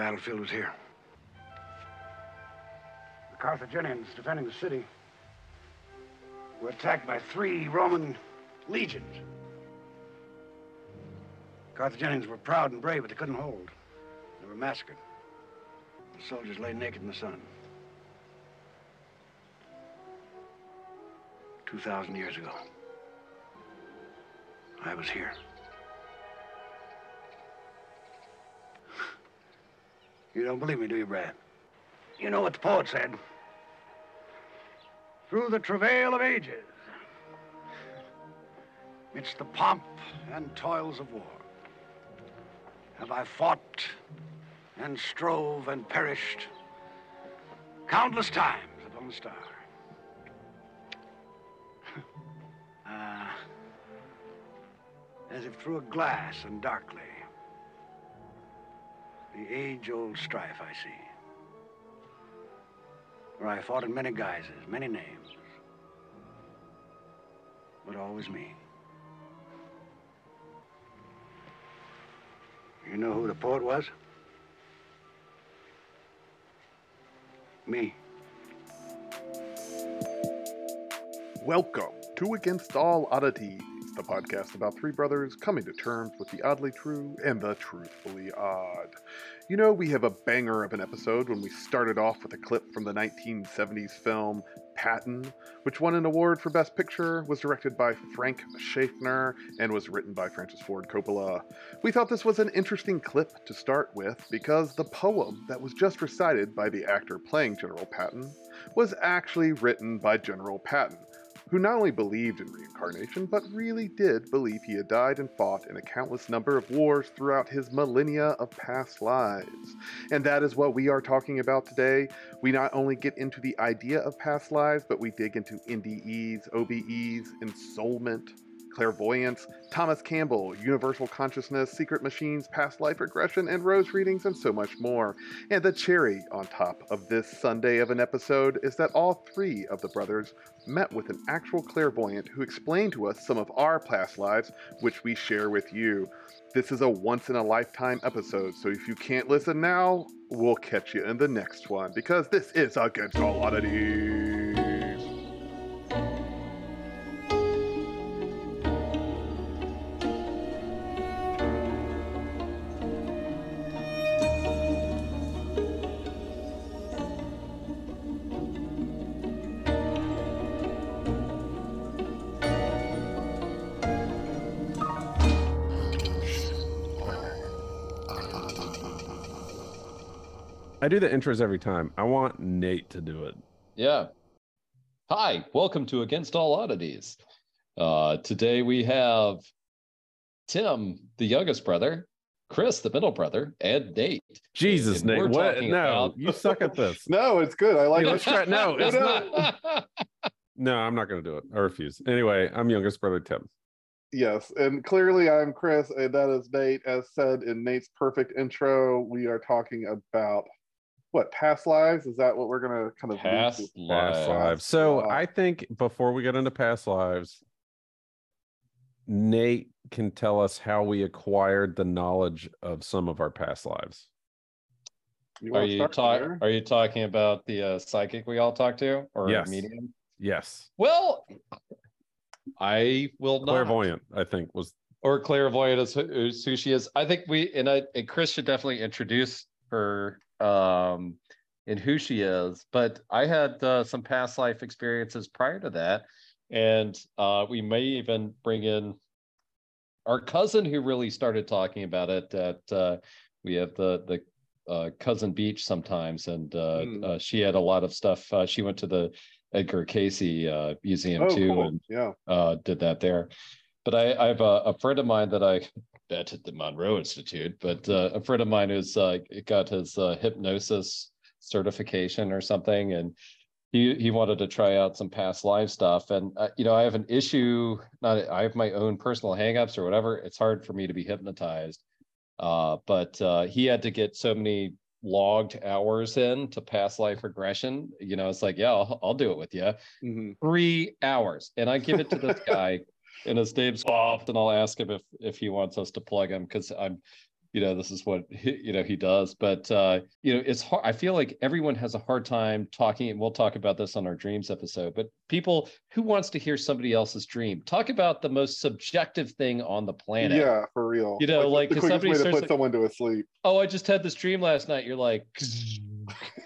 battlefield was here. The Carthaginians defending the city were attacked by three Roman legions. Carthaginians were proud and brave, but they couldn't hold. They were massacred. The soldiers lay naked in the sun. 2,000 years ago. I was here. You don't believe me, do you, Brad? You know what the poet said. Through the travail of ages, midst the pomp and toils of war, have I fought and strove and perished countless times upon the star. Ah, as if through a glass and darkly, the age-old strife I see. Where I fought in many guises, many names, but always me. You know who the poet was? Me. Welcome to Against All Oddities, the podcast about three brothers coming to terms with the oddly true and the truthfully odd. You know, we have a banger of an episode when we started off with a clip from the 1970s film Patton, which won an award for Best Picture, was directed by Frank Schaffner, and was written by Francis Ford Coppola. We thought this was an interesting clip to start with because the poem that was just recited by the actor playing General Patton was actually written by General Patton who not only believed in reincarnation, but really did believe he had died and fought in a countless number of wars throughout his millennia of past lives. And that is what we are talking about today. We not only get into the idea of past lives, but we dig into NDEs, OBEs, and ensoulment, clairvoyance, Thomas Campbell, universal consciousness, secret machines, past life regression, and rose readings, and so much more. And the cherry on top of this sundae of an episode is that all three of the brothers met with an actual clairvoyant who explained to us some of our past lives, which we share with you. This is a once in a lifetime episode, so if you can't listen now, we'll catch you in the next one because this is Against All Oddities. Do the intros every time. I want Nate to do it. Yeah. Hi, welcome to Against All Oddities. Uh, today we have Tim, the youngest brother, Chris, the middle brother, and Nate. Jesus, And Nate. we're What? talking No, about- you suck at this. No, it's good. I like Hey, it. let's try. No, it's not. No, I'm not going to do it. I refuse. Anyway, I'm youngest brother Tim. Yes, and clearly I'm Chris, and that is Nate. As said in Nate's perfect intro, we are talking about what past lives. Is that what we're gonna kind of lead Past to? Past lives. lives. So Wow. I think before we get into past lives, Nate can tell us how we acquired the knowledge of some of our past lives. You Are you start talk? there? Are you talking about the uh, psychic we all talked to, or Yes. medium? Yes. Well, I will not. Clairvoyant, I think, was or clairvoyant is who, is who she is. I think we and I and Chris should definitely introduce her um and who she is. But I had uh, some past life experiences prior to that, and uh, we may even bring in our cousin who really started talking about it. That uh, we have the the uh, cousin beach sometimes, and uh, she had a lot of stuff. Uh, she went to the Edgar Cayce uh, museum Oh, too, cool. and Yeah. uh, did that there. But I, I have a, a friend of mine that I at the Monroe Institute, but uh, a friend of mine who's uh, got his uh, hypnosis certification or something, and he he wanted to try out some past life stuff. And uh, you know, I have an issue. Not I have my own personal hangups or whatever. It's hard for me to be hypnotized. Uh, but uh, he had to get so many logged hours in to past life regression. You know, it's like, yeah, I'll, I'll do it with you Mhm. three hours and i give it to this guy and as Dave's soft and i'll ask him if if he wants us to plug him because i'm you know this is what he, you know he does. But uh you know it's hard i feel like everyone has a hard time talking and we'll talk about this on our dreams episode but people who wants to hear somebody else's dream? Talk about the most subjective thing on the planet. Yeah, for real. You know, like, the quickest somebody way to put like- someone to sleep. oh i just had this dream last night. You're like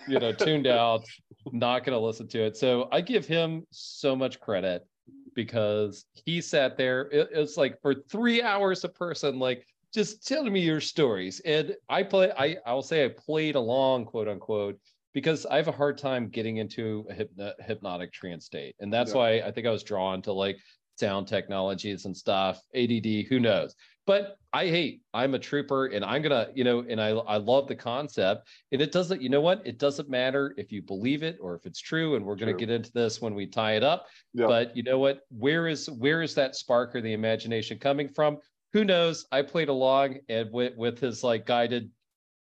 you know tuned out not going to listen to it. So i give him so much credit because he sat there it, it's like for three hours a person like just telling me your stories and i play i i'll say i played along quote unquote because i have a hard time getting into a hypno- hypnotic trance state and that's Yeah. why i think i was drawn to like sound technologies and stuff add who knows? But i hate i'm a trooper and i'm gonna you know and i i love the concept. And it doesn't you know what? It doesn't matter if you believe it or if it's true and we're to True. get into this when we tie it up. Yeah. but you know what? Where is where is that spark or the imagination coming from? Who knows? I played along and with with his like guided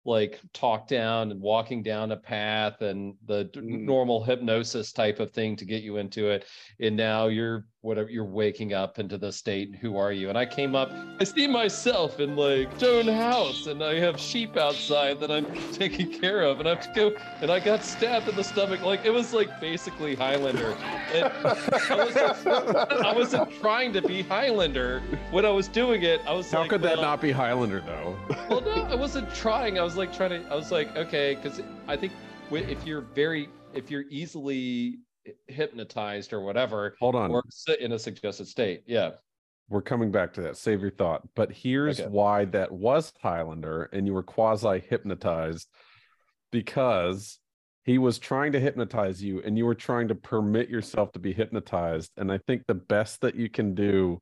like talk down and walking down a path and the Mm. normal hypnosis type of thing to get you into it. And now you're whatever you're waking up into the state and who are you and i came up i see myself in like stone house and i have sheep outside that i'm taking care of and i have to go and i got stabbed in the stomach like it was like basically highlander and I wasn't, I wasn't trying to be Highlander when I was doing it. I was How like, could that well- not be Highlander though? well, no, I wasn't trying. I was like trying to. I was like, okay, because I think if you're very, if you're easily hypnotized or whatever, Hold on. or sit in a suggested state, yeah, We're coming back to that. Save your thought. But here's Okay. why that was Highlander and you were quasi hypnotized because he was trying to hypnotize you and you were trying to permit yourself to be hypnotized. And I think the best that you can do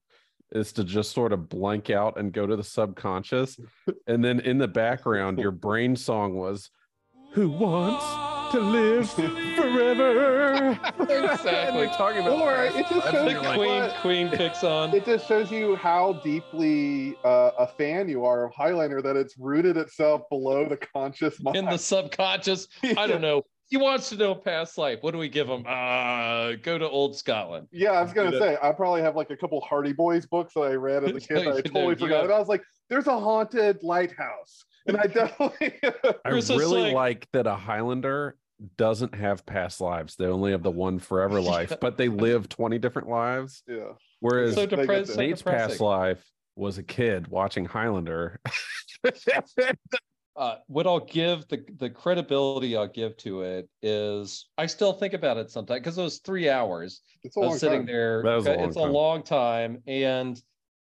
is to just sort of blank out and go to the subconscious. and then in the background, your brain song was, Who wants to live forever? Exactly. We're talking about Or it just shows the you're like, Queen what? Queen kicks on. It just shows you how deeply uh, a fan you are of Highlander that it's rooted itself below the conscious mind. in the subconscious. I don't know. He wants to know past life. What do we give him? Uh, go to old Scotland. Yeah, I was gonna You know- say I probably have like a couple Hardy Boys books that I read as a kid that I You know, totally forgot got- about. I was like, "There's a haunted lighthouse," and I definitely I really like- like that a Highlander doesn't have past lives. They only have the one forever Yeah. life, but they live 20 different lives. yeah. Whereas So They get So Nate's past life was a kid watching Highlander. uh, what I'll give the the credibility I'll give to it is I still think about it sometimes because it was three hours It's a long sitting time. there. That was a long it's time. a long time, and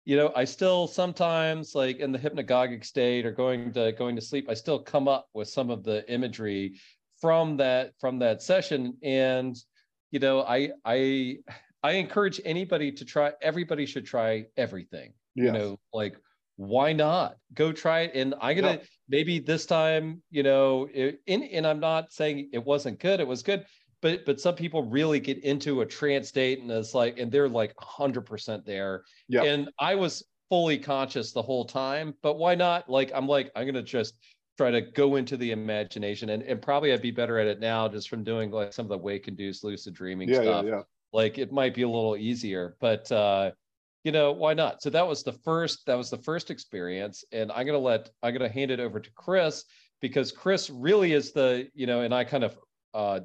you know I still sometimes like in the hypnagogic state or going to going to sleep, I still come up with some of the imagery from that from that session, and you know I I I encourage anybody to try. Everybody should try everything you know like why not go try it and i'm gonna Yeah. maybe this time you know it, and, and i'm not saying it wasn't good it was good but but some people really get into a trance state and it's like and they're like 100% there Yeah. and i was fully conscious the whole time but why not like i'm like i'm gonna just try to go into the imagination and, and probably i'd be better at it now just from doing like some of the wake induced lucid dreaming Yeah, yeah, stuff yeah. like it might be a little easier but uh you know why not so that was the first that was the first experience and i'm to let i'm to hand it over to chris because chris really is the you know and i kind of uh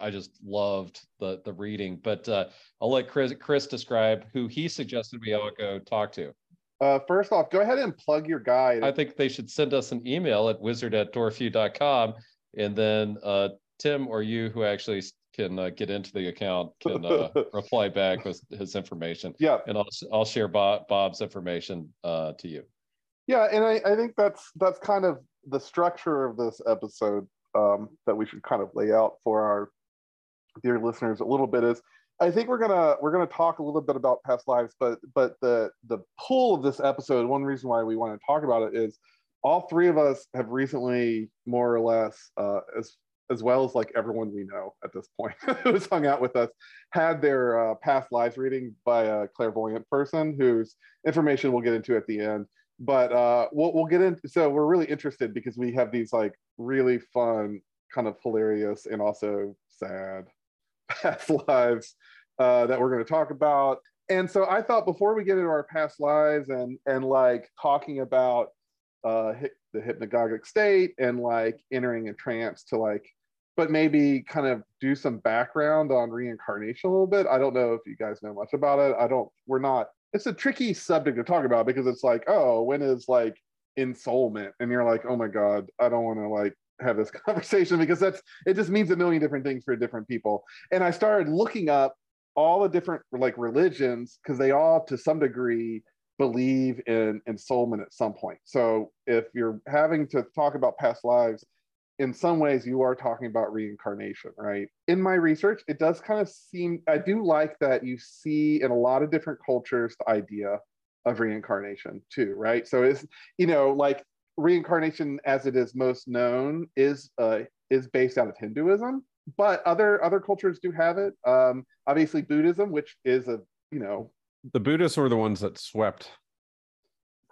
I just loved the the reading, but uh, I'll let Chris Chris describe who he suggested we all go talk to. Uh, first off, go ahead and plug your guide. I think they should send us an email at wizard at dorfview.com and then uh, Tim or you who actually can uh, get into the account can uh, reply back with his information. yeah, And I'll, I'll share Bob, Bob's information uh, to you. yeah, and I, I think that's that's kind of the structure of this episode um, that we should kind of lay out for our dear listeners a little bit is I think we're gonna we're gonna talk a little bit about past lives, but but the the pull of this episode, one reason why we want to talk about it is all three of us have recently more or less uh, as as well as like everyone we know at this point who's hung out with us had their uh, past lives reading by a clairvoyant person whose information we'll get into at the end. But uh, we'll, we'll get into so we're really interested because we have these like really fun kind of hilarious and also sad past lives uh, that we're going to talk about. And so i thought before we get into our past lives and and like talking about uh the hypnagogic state and like entering a trance to like but maybe kind of do some background on reincarnation a little bit. I don't know if you guys know much about it. I don't we're not it's a tricky subject to talk about because it's like oh when is like ensoulment and you're like oh my god i don't want to like have this conversation because that's it just means a million different things for different people. And i started looking up all the different like religions because they all to some degree believe in ensoulment at some point. So if you're having to talk about past lives in some ways you are talking about reincarnation right? In my research it does kind of seem i do like that you see in a lot of different cultures the idea of reincarnation too right so it's you know like reincarnation as it is most known is uh is based out of hinduism but other other cultures do have it um obviously buddhism which is a you know The Buddhists were the ones that swept,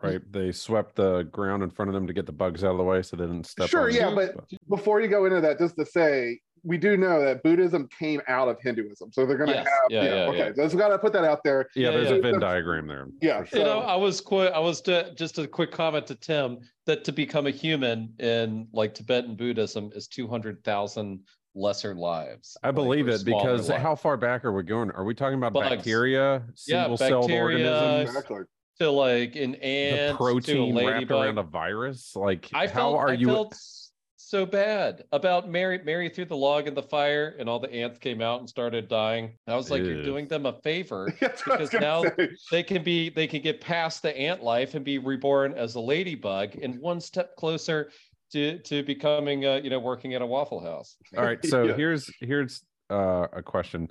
right? They swept the ground in front of them to get the bugs out of the way so they didn't step Sure, yeah, them. but before you go into that, just to say, we do know that Buddhism came out of Hinduism, so they're going to Yes. have. Yeah, you know, yeah, okay, yeah. just got to put that out there. yeah, Yeah, there's yeah. a Venn diagram there. Yeah, for You know, So- I was quick. I was to, just a quick comment to Tim that to become a human in like Tibetan Buddhism is two hundred thousand lesser lives. I like, believe or it because lives. how far back are we going? Are we talking about Bugs. bacteria, Yeah, single-celled bacteria, organisms, exactly. to like an the ant, to a protein wrapped around a virus? Like, I how felt, are I you? felt s- so bad about Mary. Mary threw the log in the fire, and all the ants came out and started dying. I was like, you're doing them a favor. That's what I was Because now- say. they can be they can get past the ant life and be reborn as a ladybug and one step closer to to becoming uh, you know working at a waffle house All right, so Yeah. here's here's uh, a question.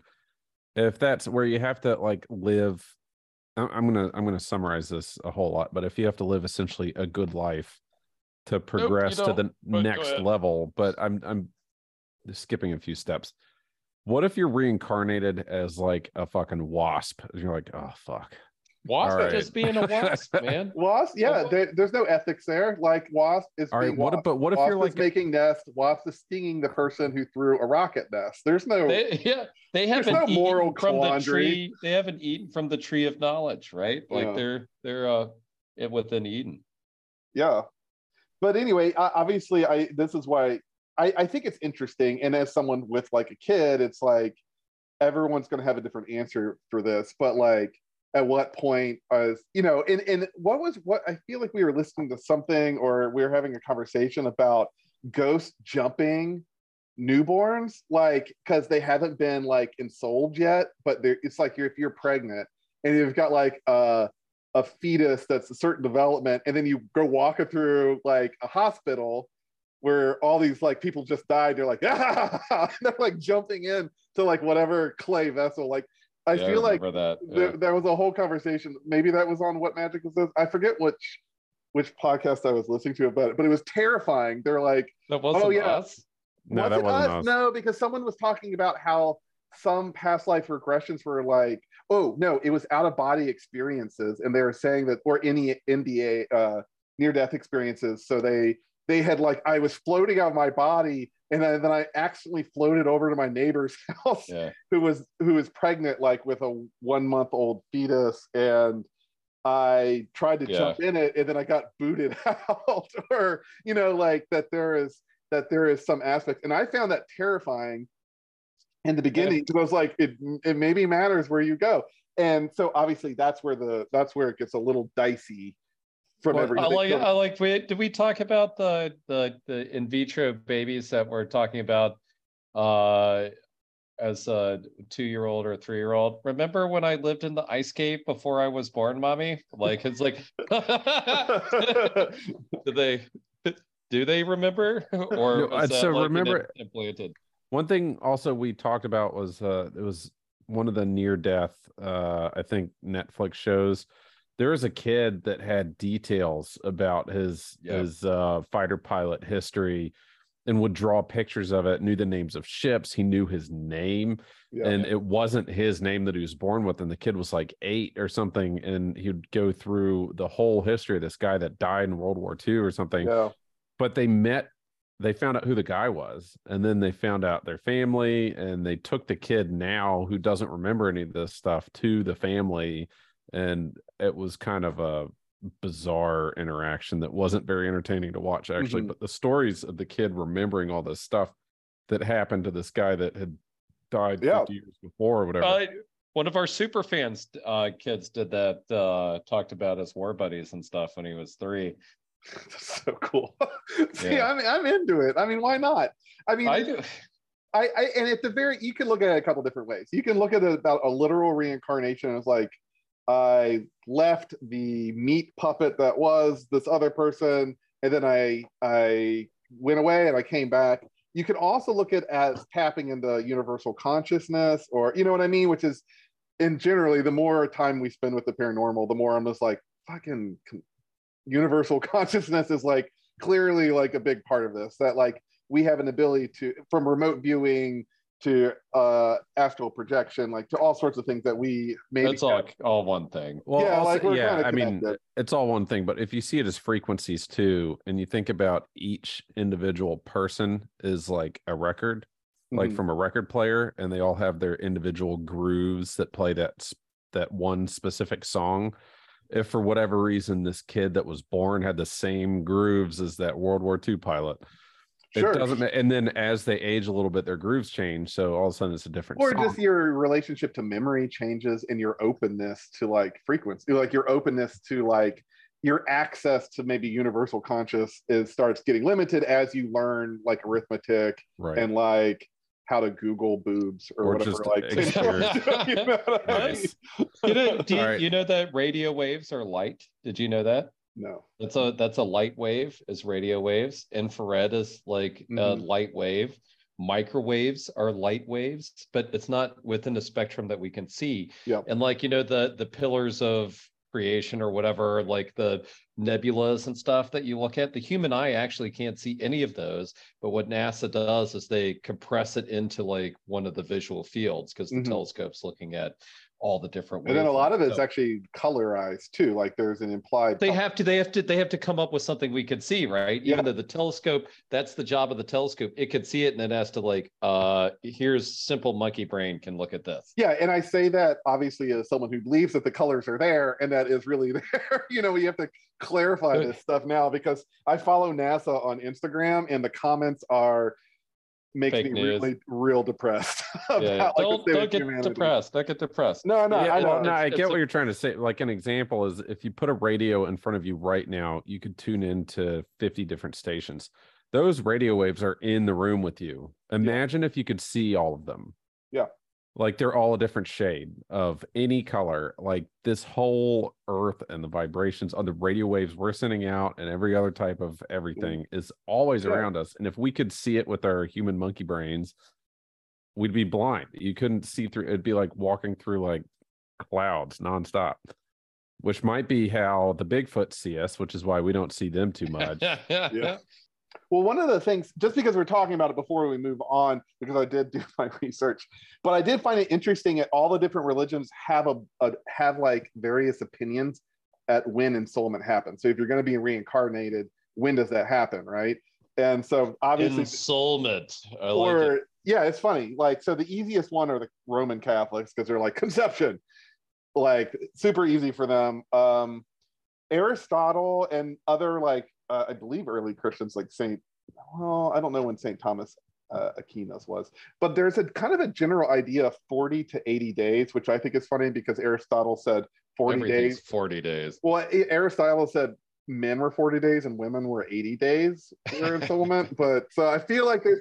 If that's where you have to like live, I'm gonna I'm gonna summarize this a whole lot, but if you have to live essentially a good life to progress to the but next level, but I'm I'm skipping a few steps. What if you're reincarnated as like a fucking wasp? You're like, oh fuck. wasp All right. just being a wasp man Wasp, yeah, Oh. there, there's no ethics there. Like wasp is All right, what wasp. if, but what if wasp you're like making nest. Wasp is stinging the person who threw a rocket nest. There's no. they, yeah they There's haven't no eaten moral from the tree they haven't eaten from the tree of knowledge right like Yeah. they're they're uh within eden yeah but anyway obviously i this is why I, I think it's interesting. And as someone with like a kid it's like everyone's going to have a different answer for this. But like at what point was you know and, and what was what i feel like we were listening to something or we were having a conversation about ghost jumping newborns like because they haven't been like ensouled yet but it's like you're, if you're pregnant and you've got like uh a fetus that's a certain development and then you go walking through like a hospital where all these like people just died they're like ah! they're like jumping in to like whatever clay vessel like i Yeah, feel like remember that there, yeah. there was a whole conversation maybe that was on what magic is this i forget which which podcast i was listening to about it but it was terrifying they're like that wasn't yeah. us no, was that it wasn't us? us. No, because someone was talking about how some past life regressions were like, oh no, it was out of body experiences, and they were saying that, or any NDE uh, near death experiences. So they they had like I was floating out of my body, and then, then I accidentally floated over to my neighbor's house, yeah who was who was pregnant, like with a one month old fetus, and I tried to Yeah. jump in it, and then I got booted out, or you know, like that there is that there is some aspect, and I found that terrifying in the beginning because I was like, it it maybe matters where you go, and so obviously that's where the that's where it gets a little dicey from Well, everything. I like I like we did we talk about the the the in vitro babies that we're talking about uh as a two-year-old or three-year-old. Remember when I lived in the ice cave before I was born, mommy? Like it's like do they do they remember? Or No, was so like remember- implanted? One thing also we talked about was uh it was one of the near death uh I think Netflix shows. There was a kid that had details about his Yeah. his uh fighter pilot history and would draw pictures of it, knew the names of ships, he knew his name, Yeah. and it wasn't his name that he was born with. And the kid was like eight or something, and he'd go through the whole history of this guy that died in World War II or something yeah, but they met they found out who the guy was and then they found out their family and they took the kid now who doesn't remember any of this stuff to the family and it was kind of a bizarre interaction that wasn't very entertaining to watch actually Mhm. but the stories of the kid remembering all this stuff that happened to this guy that had died Yeah. 50 years before or whatever Uh, one of our super fans uh, kids did that. Uh, talked about his war buddies and stuff when he was three. That's so cool. See, Yeah. I'm I'm into it. I mean, why not? I mean, I I, do. I, I and at the very, you can look at it a couple different ways. You can look at it about a literal reincarnation as like, I left the meat puppet that was this other person, and then I I went away and I came back. You can also look at it as tapping into universal consciousness, or you know what I mean, which is, in generally, the more time we spend with the paranormal, the more I'm just like fucking universal consciousness is like clearly like a big part of this. That like we have an ability to from remote viewing to uh astral projection, like to all sorts of things that we maybe That's all all one thing. Well, Yeah, also, like, yeah, I mean, it's all one thing, but if you see it as frequencies too, and you think about each individual person is like a record, like Mhm. from a record player, and they all have their individual grooves that play that that one specific song. If for whatever reason this kid that was born had the same grooves as that World War II pilot, Sure. it doesn't. And then as they age a little bit, their grooves change, so all of a sudden it's a different. or song. just your relationship to memory changes and your openness to like frequency like your openness to like your access to maybe universal conscious is starts getting limited as you learn like arithmetic right. and like how to google boobs or, Or whatever just like experience. you know what I mean? You know, do you, All right. you know that radio waves are light? Did you know that? no That's a that's a light wave is radio waves. Infrared is like a Mhm. light wave. Microwaves are light waves, but it's not within the spectrum that we can see. Yep. And like you know the the pillars of creation or whatever, like the nebulas and stuff that you look at, the human eye actually can't see any of those. But what NASA does is they compress it into like one of the visual fields because the Mhm. telescope's looking at all the different. and then a lot of it's So- actually colorized too like there's an implied they have to they have to they have to come up with something we could see right even Yeah. though the telescope that's the job of the telescope it could see it and it has to like uh here's simple monkey brain can look at this Yeah, and I say that obviously as someone who believes that the colors are there and that is really there. you know, we have to clarify this stuff now because I follow NASA on Instagram and the comments are makes Fake me news. really real depressed about yeah, yeah. don't state of don't get humanity. depressed don't get depressed No, no, Yeah, I well, know. no, I get what you're trying to say. Like an example is if you put a radio in front of you right now, you could tune into 50 different stations. Those radio waves are in the room with you. Imagine if you could see all of them. Yeah. Like they're all a different shade of any color. Like this whole earth and the vibrations of the radio waves we're sending out and every other type of mm. everything is always Yeah. around us. And if we could see it with our human monkey brains, we'd be blind. You couldn't see through it'd be like walking through like clouds nonstop, which might be how the Bigfoot see us, which is why we don't see them too much. Yeah. Well, one of the things, just because we're talking about it before we move on, because I did do my research, but I did find it interesting that all the different religions have a, a have like various opinions at when ensoulment happens. So if you're going to be reincarnated, when does that happen, right? And so obviously, Ensoulment. I like or it. yeah, it's funny. Like so, the easiest one are the Roman Catholics because they're like conception, like super easy for them. Um, Aristotle and other like uh, I believe early Christians like Saint. Well, I don't know when Saint Thomas uh, Aquinas was, but there's a kind of a general idea of 40 to 80 days, which I think is funny because Aristotle said 40 days. 40 days. Well, Aristotle said men were 40 days and women were 80 days for ensoulment. but so I feel like they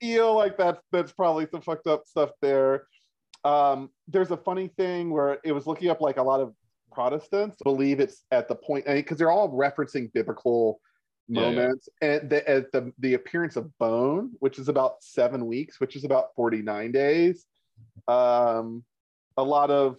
feel like that's that's probably some fucked up stuff there. Um, there's a funny thing where it was looking up like a lot of Protestants believe it's at the point because they're all referencing biblical Yeah, yeah. moments and the, at the the appearance of bone, which is about seven weeks, which is about 49 days. Um, a lot of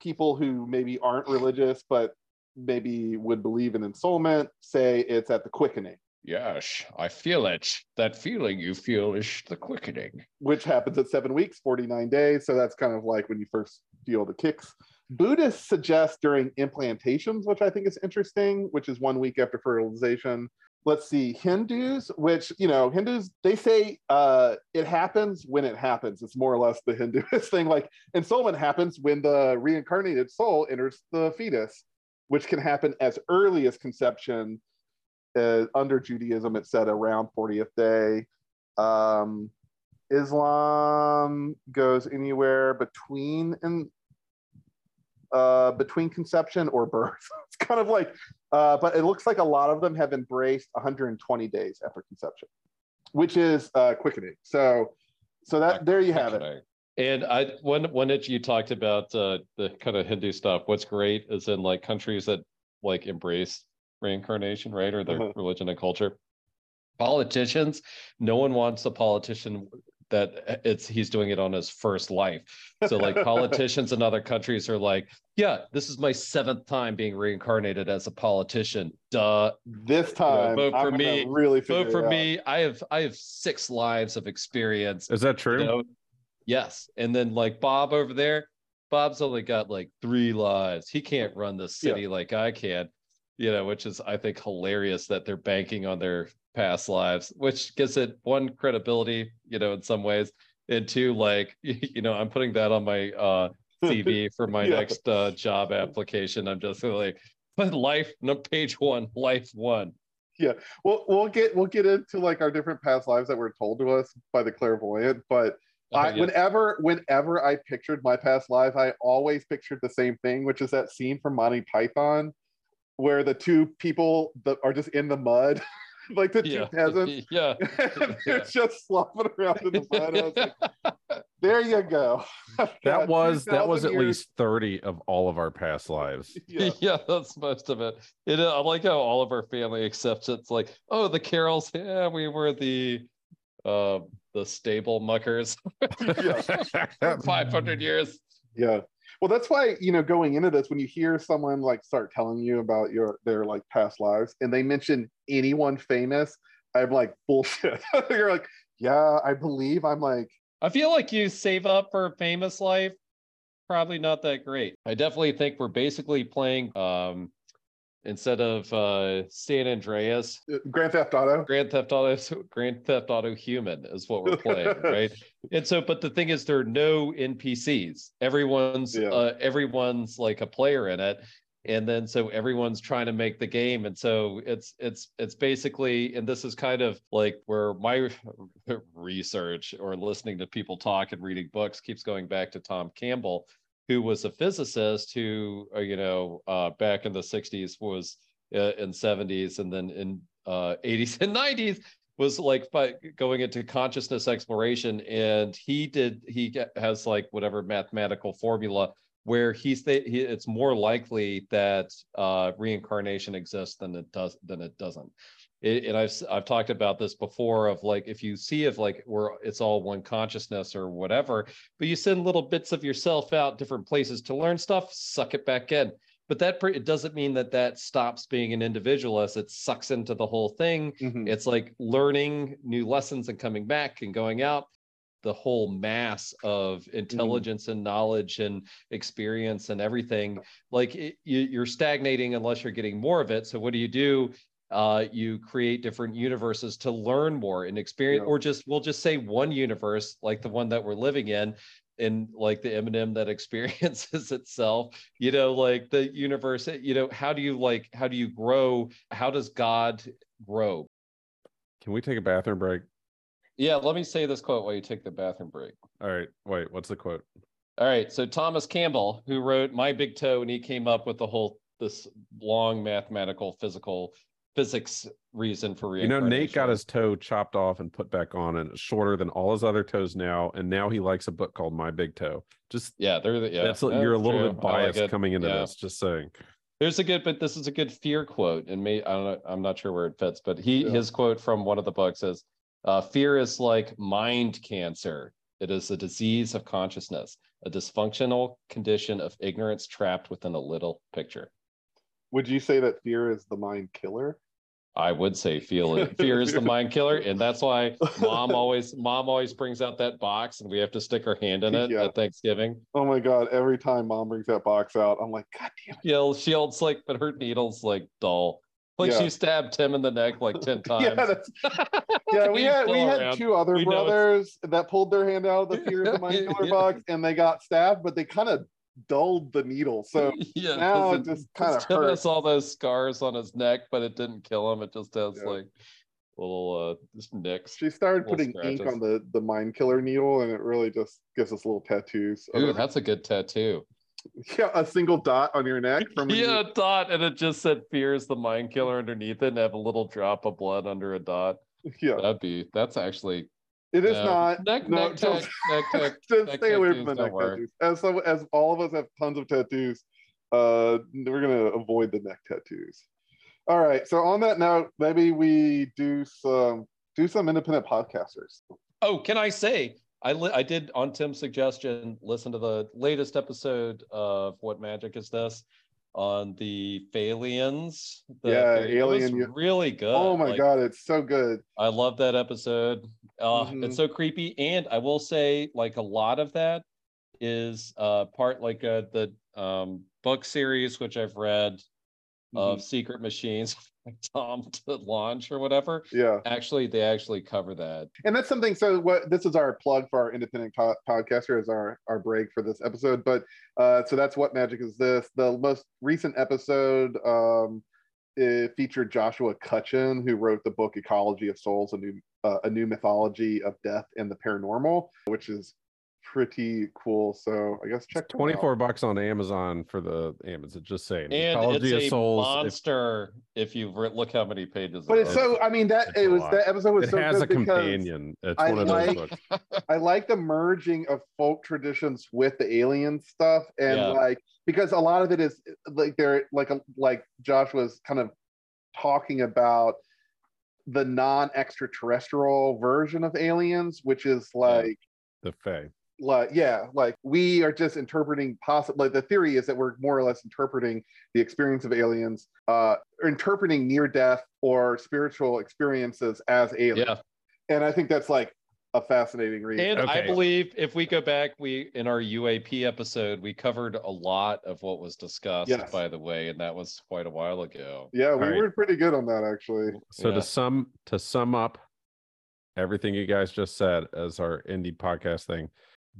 people who maybe aren't religious but maybe would believe in ensoulment say it's at the quickening Yes, I feel it. That feeling you feel is the quickening. which happens at seven weeks 49 days so that's kind of like when you first feel the kicks buddhists suggest during implantations which i think is interesting which is one week after fertilization let's see hindus which you know hindus they say uh it happens when it happens it's more or less the hinduist thing like ensoulment happens when the reincarnated soul enters the fetus which can happen as early as conception. Uh, under Judaism, It said around 40th day. Um, Islam goes anywhere between and uh, between conception or birth. it's kind of like, uh, but it looks like a lot of them have embraced 120 days after conception, which is uh, quickening. So, so that there you have it. And I when when it you talked about uh, the kind of Hindu stuff, what's great is in like countries that like embrace reincarnation, right, or their Uh-huh. religion and culture. Politicians, no one wants a politician that uh, it's he's doing it on his first life. So like politicians in other countries are like, yeah, this is my seventh time being reincarnated as a politician. Duh. This time, vote I'm for me. really Vote for me. I have I have six lives of experience. Is that true? You know? Yes. And then like Bob over there, Bob's only got like three lives. He can't run the city like I can, you know, which is I think hilarious that they're banking on their past lives, which gives it one credibility, you know, in some ways. And two, like, you know, I'm putting that on my uh CV for my Yeah. next uh job application. I'm just like, but life, no page one, life one. Yeah, we'll we'll get we'll get into like our different past lives that were told to us by the clairvoyant, but I, Yeah. whenever whenever I pictured my past life, I always pictured the same thing, which is that scene from Monty Python, where the two people that are just in the mud, like the two yeah. peasants, yeah. they're just slopping around in the mud. I was like, there you go. That was that was at years. least 30 of all of our past lives. Yeah. yeah, that's most of it. it. I like how all of our family accepts it's like, oh, the Carols, yeah, we were the uh the stable muckers 500 years. Yeah. Well, that's why, you know, going into this, when you hear someone like start telling you about your their like past lives and they mention anyone famous, I'm like, bullshit. You're like, yeah, I believe. I'm like, I feel like you save up for a famous life, probably not that great. I definitely think we're basically playing um instead of uh San Andreas, uh, Grand Theft Auto. Grand Theft Auto Grand Theft Auto Human is what we're playing, right? And so, but the thing is, there are no NPCs. Everyone's Yeah. uh, everyone's like a player in it, and then so everyone's trying to make the game, and so it's it's it's basically, and this is kind of like where my research or listening to people talk and reading books keeps going back to Tom Campbell, who was a physicist who, uh, you know, uh, back in the '60s was uh, in '70s, and then in uh, '80s and '90s was like by going into consciousness exploration and he did he has like whatever mathematical formula where he's the, he, it's more likely that uh reincarnation exists than it does than it doesn't it, and I've I've talked about this before of like if you see if like where it's all one consciousness or whatever, but you send little bits of yourself out different places to learn stuff, suck it back in. But that it doesn't mean that that stops being an individualist. It sucks into the whole thing. Mhm. It's like learning new lessons and coming back and going out. The whole mass of intelligence and knowledge and experience and everything, like it, you, you're stagnating unless you're getting more of it. So what do you do? Uh, you create different universes to learn more and experience, Yeah. or just we'll just say one universe, like the one that we're living in, and like the Eminem that experiences itself. You know, like the universe. You know, how do you like? How do you grow? How does God grow? Can we take a bathroom break? Yeah, let me say this quote while you take the bathroom break. All right. Wait, what's the quote? All right, so Thomas Campbell, who wrote My Big Toe, and he came up with the whole this long mathematical physical physics reason for You know, Nate got his toe chopped off and put back on, and it's shorter than all his other toes now. And now he likes a book called My Big Toe. Just yeah, they're yeah. that's you're a little true. bit I like biased coming into Yeah. this. Just saying. There's a good, but this is a good fear quote, and me, I don't know, I'm not sure where it fits, but he Yeah. his quote from one of the books is, uh, "Fear is like mind cancer. It is a disease of consciousness, a dysfunctional condition of ignorance trapped within a little picture." Would you say that fear is the mind killer? I would say feel fear is the mind killer, and that's why mom always mom always brings out that box, and we have to stick our hand in it Yeah. at Thanksgiving. Oh my god! Every time mom brings that box out, I'm like, God damn it! Yeah, Shield's like, but her needle's like dull. Like Yeah. she stabbed Tim in the neck like ten times. Yeah, yeah. We had we had around. two other We brothers that pulled their hand out of the fear of the mind killer box, and they got stabbed, but they kind of dulled the needle. So yeah, now it doesn't- just kind of Tim has all those scars on his neck, but it didn't kill him. It just has Yeah. like little uh just nicks. She started putting ink on the the mind killer needle, and it really just gives us little tattoos. Ooh, that's a good tattoo. yeah, a single dot on your neck from Yeah, a dot, and it just said "fears the mind killer" underneath it, and have a little drop of blood under a dot. yeah. That'd be that's actually It is no. not. neck no, neck tech neck tech. Just neck stay away from the neck work. tattoos. As some, as all of us have tons of tattoos, uh, we're gonna avoid the neck tattoos. All right. So on that note, maybe we do some do some independent podcasters. Oh, can I say I li- I did on Tim's suggestion listen to the latest episode of What Magic Is This on the Phalians. The Yeah, Phalian- it was alien, really good. oh my Like, god, it's so good. I love that episode. Uh, Mhm. It's so creepy, and I will say, like a lot of that is uh part like uh, the um book series which I've read Mm-hmm. of Secret Machines, like Tom DeLonge or whatever. Yeah. Actually, they actually cover that. and that's something so what this is our plug for our independent co- podcaster as our our break for this episode but uh so that's what magic is this the most recent episode um featured joshua cutchin who wrote the book ecology of souls a new uh, a new mythology of death and the paranormal which is pretty cool so i guess check them out. 24 bucks on Amazon for the Amazon. Just saying. And Ecology it's of a Souls. monster if you re- look how many pages. but it's so i mean that It's it was lot. that episode was it so has a good because companion. It's I one of those like- books. I like the merging of folk traditions with the alien stuff, and Yeah. like because a lot of it is like they're like a, like Josh was kind of talking about the non-extraterrestrial version of aliens, which is like The Fae. like yeah, like we are just interpreting possible. Like the theory is that we're more or less interpreting the experience of aliens, uh, interpreting near-death or spiritual experiences as aliens, yeah. and I think that's like a fascinating read. And I believe if we go back, we in our UAP episode, we covered a lot of what was discussed, Yes. by the way, and that was quite a while ago. Yeah, we All right. were pretty good on that actually. So Yeah. to sum to sum up everything you guys just said as our indie podcast thing,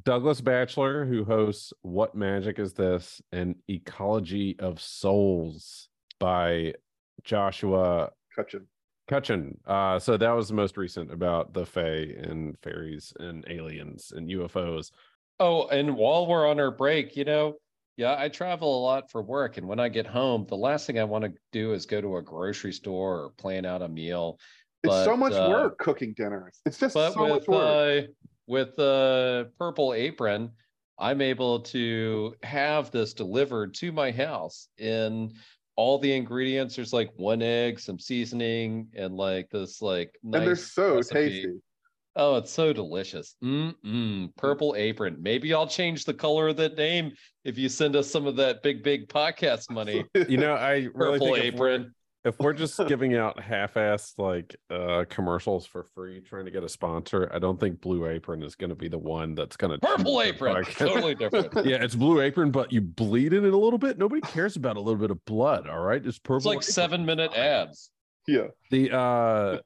Douglas Batchelor, who hosts What Magic Is This and Ecology of Souls by Joshua Cutchin. Cutchin. Uh, so that was the most recent about the Fae and fairies and aliens and UFOs. Oh, and while we're on our break, you know, yeah, I travel a lot for work, and when I get home, the last thing I want to do is go to a grocery store or plan out a meal. It's so much uh, work cooking dinners. It's just but so much work. uh, with the purple apron i'm able to have this delivered to my house in all the ingredients there's like one egg some seasoning and like this like nice and they're so recipe. tasty. oh it's so delicious Mm-mm. purple apron maybe i'll change the color of that name if you send us some of that big big podcast money You know, I really purple think if apron if we're just giving out half-assed like uh commercials for free trying to get a sponsor, I don't think Blue Apron is going to be the one that's going to purple apron totally different yeah, it's Blue Apron, but you bleed in it a little bit. Nobody cares about a little bit of blood. All right, it's purple. it's like Apron. seven minute ads Yeah. The uh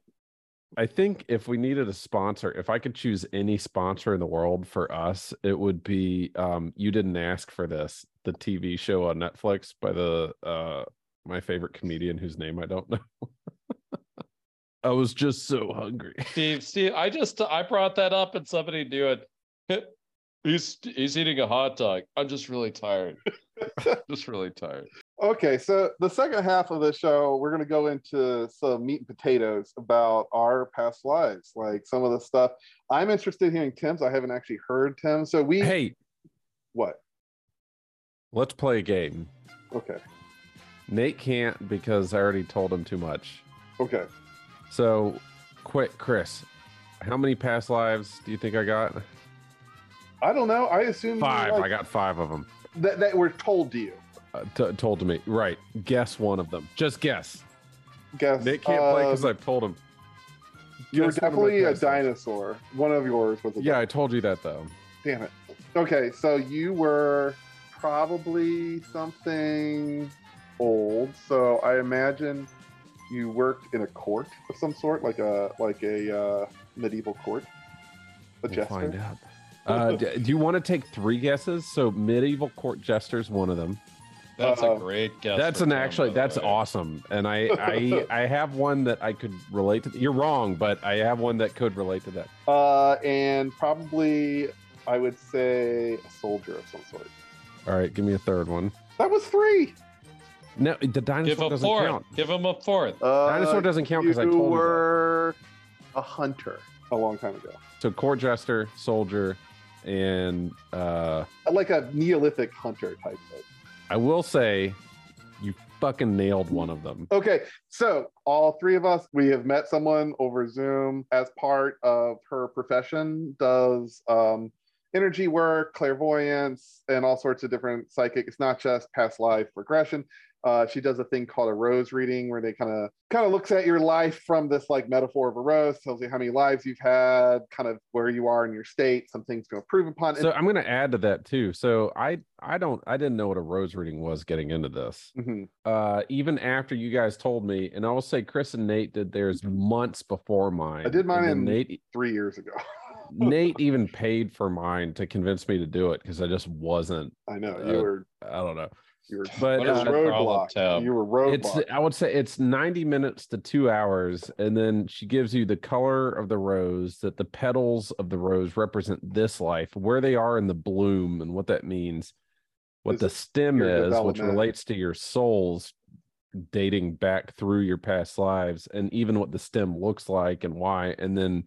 I think if we needed a sponsor, if I could choose any sponsor in the world for us, it would be um You Didn't Ask for This, the TV show on Netflix by the uh my favorite comedian whose name I don't know. I was just so hungry. Steve, Steve, I just I brought that up and somebody knew it. He's he's eating a hot dog. I'm just really tired. just really tired. Okay, so the second half of the show, we're going to go into some meat and potatoes about our past lives, like some of the stuff. I'm interested in hearing Tim's. I haven't actually heard Tim. So we, Hey, what? let's play a game. Okay, Nate can't because I already told him too much. okay. So, quick, Chris, how many past lives do you think I got? I don't know. I assume Five. like, I got five of them. that that were told to you. Uh, t- told to me. Right. Guess one of them. Just guess. Guess Nate can't play because I've told him. you were Guess one of my definitely a dinosaur. One of yours was a Yeah, I told you that though. Damn it. Okay, so you were probably something old. So I imagine you worked in a court of some sort, like a like a uh, medieval court. A We'll jester. find out. Uh, d- do you want to take three guesses? So medieval court jester's one of them. That's Uh, a great guess. that's an actually by that's way. awesome, and I I I have one that I could relate to. You're wrong, but I have one that could relate to that. Uh, and probably I would say a soldier of some sort. All right, give me a third one. That was three. No, the dinosaur a doesn't fourth. count. Give him a fourth. Uh, Dinosaur doesn't count because I you told you that. were a hunter a long time ago, So court jester, soldier, and uh like a Neolithic hunter type thing. I will say, you fucking nailed one of them. Okay, so all three of us, we have met someone over Zoom as part of her profession, does um, energy work, clairvoyance, and all sorts of different psychic. It's not just past life regression. Uh, she does a thing called a rose reading, where they kind of kind of looks at your life from this like metaphor of a rose, tells you how many lives you've had, kind of where you are in your state, some things to improve upon. So I'm going to add to that too. So I I don't I didn't know what a rose reading was getting into this. Mhm. Uh, even after you guys told me, and I will say Chris and Nate did theirs months before mine. I did mine in- Nate three years ago. Nate even paid for mine to convince me to do it because I just wasn't. I know you Uh, were I don't know. You were But What is uh, roadblock. You were roadblock. it's I would say it's 90 minutes to two hours, and then she gives you the color of the rose that the petals of the rose represent this life, where they are in the bloom, and what that means. What Is the stem is, which relates to your souls dating back through your past lives, and even what the stem looks like and why, and then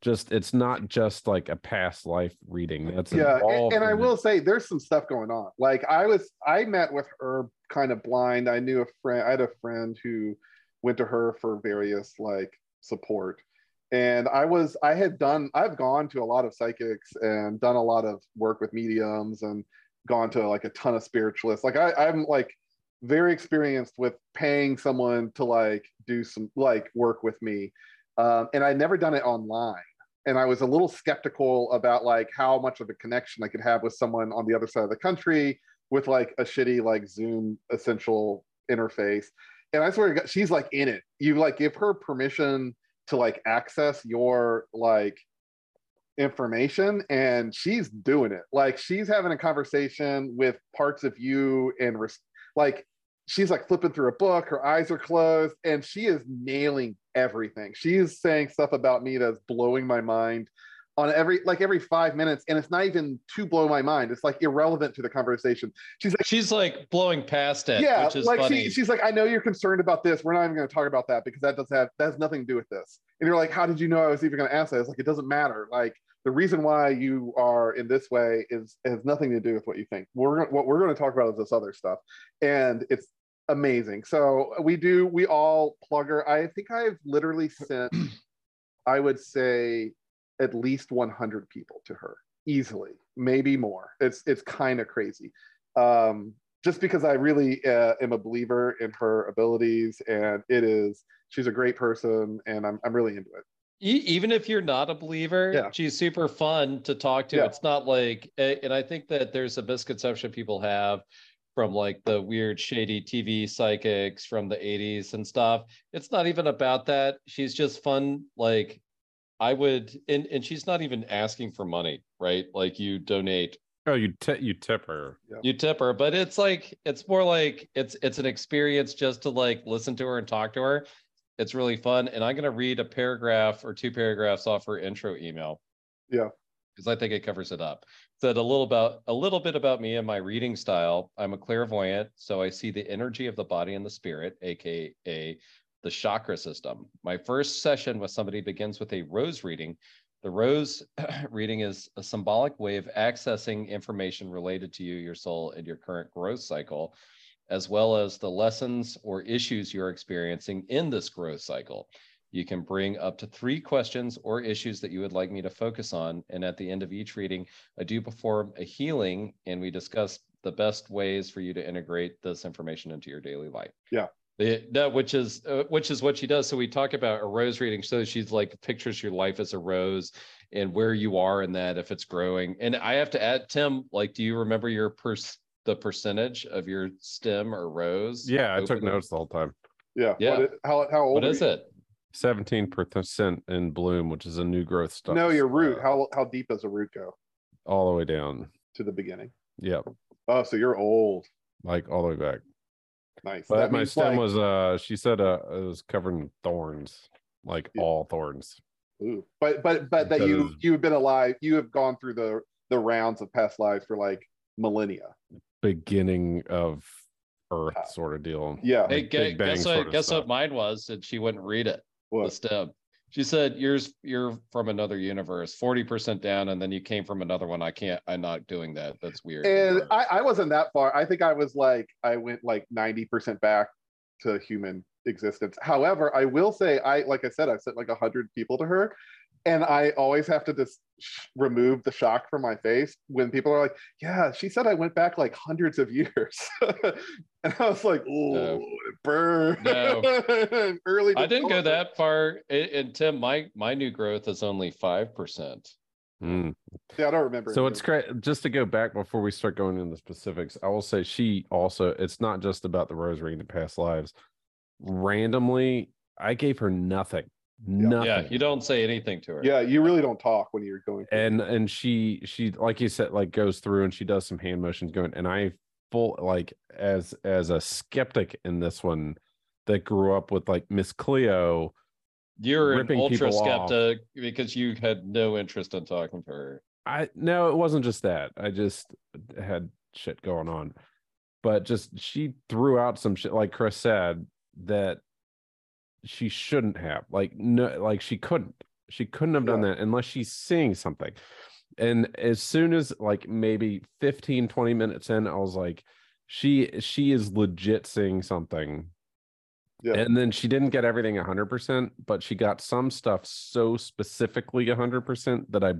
just it's not just like a past life reading. That's yeah and, and i will say there's some stuff going on like i was i met with her kind of blind i knew a friend i had a friend who went to her for various like support and i was i had done i've gone to a lot of psychics and done a lot of work with mediums and gone to like a ton of spiritualists like I, i'm like very experienced with paying someone to like do some like work with me um, and i'd never done it online and I was a little skeptical about like how much of a connection I could have with someone on the other side of the country with like a shitty like Zoom essential interface. And I swear God, she's like in it. You like give her permission to like access your like information and she's doing it. Like she's having a conversation with parts of you and res- like she's like flipping through a book, her eyes are closed, and she is nailing everything. She's saying stuff about me that's blowing my mind on every like every five minutes, and it's not even to blow my mind. It's like irrelevant to the conversation. She's like, She's like blowing past it, yeah, which is like funny. she, she's like, I know you're concerned about this. We're not even going to talk about that because that does have that has nothing to do with this. And you're like, how did you know I was even going to ask that? It's like it doesn't matter. Like the reason why you are in this way is has nothing to do with what you think. We're what we're going to talk about is this other stuff, and it's amazing. So we do we all plug her. I think I've literally sent, I would say, at least 100 people to her easily, maybe more. It's it's kind of crazy. Um, just because I really uh, am a believer in her abilities, and it is she's a great person, and I'm I'm really into it. Even if you're not a believer, Yeah. she's super fun to talk to. Yeah. It's not like, and I think that there's a misconception people have from like the weird, shady TV psychics from the 80s and stuff. It's not even about that. She's just fun. Like, I would, and, and she's not even asking for money, right? Like, you donate Oh, you t- you tip her. you tip her but it's like it's more like it's it's an experience just to like listen to her and talk to her it's really fun and i'm going to read a paragraph or two paragraphs off her intro email Yeah. because i think it covers it up said a little about a little bit about me and my reading style. I'm a clairvoyant so i see the energy of the body and the spirit aka the chakra system. My first session with somebody begins with a rose reading. The rose reading is a symbolic way of accessing information related to you, your soul, and your current growth cycle, as well as the lessons or issues you're experiencing in this growth cycle. You can bring up to three questions or issues that you would like me to focus on. And at the end of each reading, I do perform a healing and we discuss the best ways for you to integrate this information into your daily life. Yeah. It, no, which is uh, which is what she does. So we talk about a rose reading. So she's like pictures your life as a rose and where you are in that if it's growing. And I have to add, Tim, like, do you remember your per the percentage of your stem or rose? Yeah, I took notes the whole time. Yeah. Yeah. What, how how old What are is you? it? Seventeen percent in bloom, which is a new growth stuff. No, your root. Uh, How how deep does a root go? all the way down. to the beginning. Yep, Oh, so you're old. like all the way back. Nice. But That my stem like- was uh she said uh it was covered in thorns, like Yeah. all thorns. Ooh. But but but that you Because- you have been alive. You have gone through the the rounds of past lives for like millennia. Beginning of Earth Uh, sort of deal. Yeah. Hey, Like gu- guess what? Guess stuff. what mine was? And she wouldn't read it. The What? stem. She said, "Yours, you're from another universe, forty percent down, and then you came from another one. I can't. I'm not doing that. That's weird." And I, I wasn't that far. I think I was like I went like 90% back to human existence. However, I will say I like I said, I've sent like a hundred people to her. And I always have to just remove the shock from my face when people are like, "Yeah, she said I went back like hundreds of years," and I was like, "Oh, No. it burned." No. Early. I didn't go that far. And, and Tim, my my new growth is only five percent. Mm. Yeah, I don't remember. So it's great. Just to go back before we start going into the specifics, I will say she also. It's not just about the rosary and the past lives. Randomly, I gave her nothing, nothing. Yeah, you don't say anything to her. Yeah, you really don't talk when you're going. through and and she she like you said like goes through and she does some hand motions going and i full like as as a skeptic in this one that grew up with like miss cleo you're an ripping ultra people off. skeptic because you had no interest in talking to her. i no it wasn't just that i just had shit going on but just she threw out some shit like chris said that she shouldn't have like no like she couldn't she couldn't have done Yeah. that unless she's seeing something and as soon as like maybe 15 20 minutes in i was like she she is legit seeing something Yeah. and then she didn't get everything 100% but she got some stuff so specifically 100% that i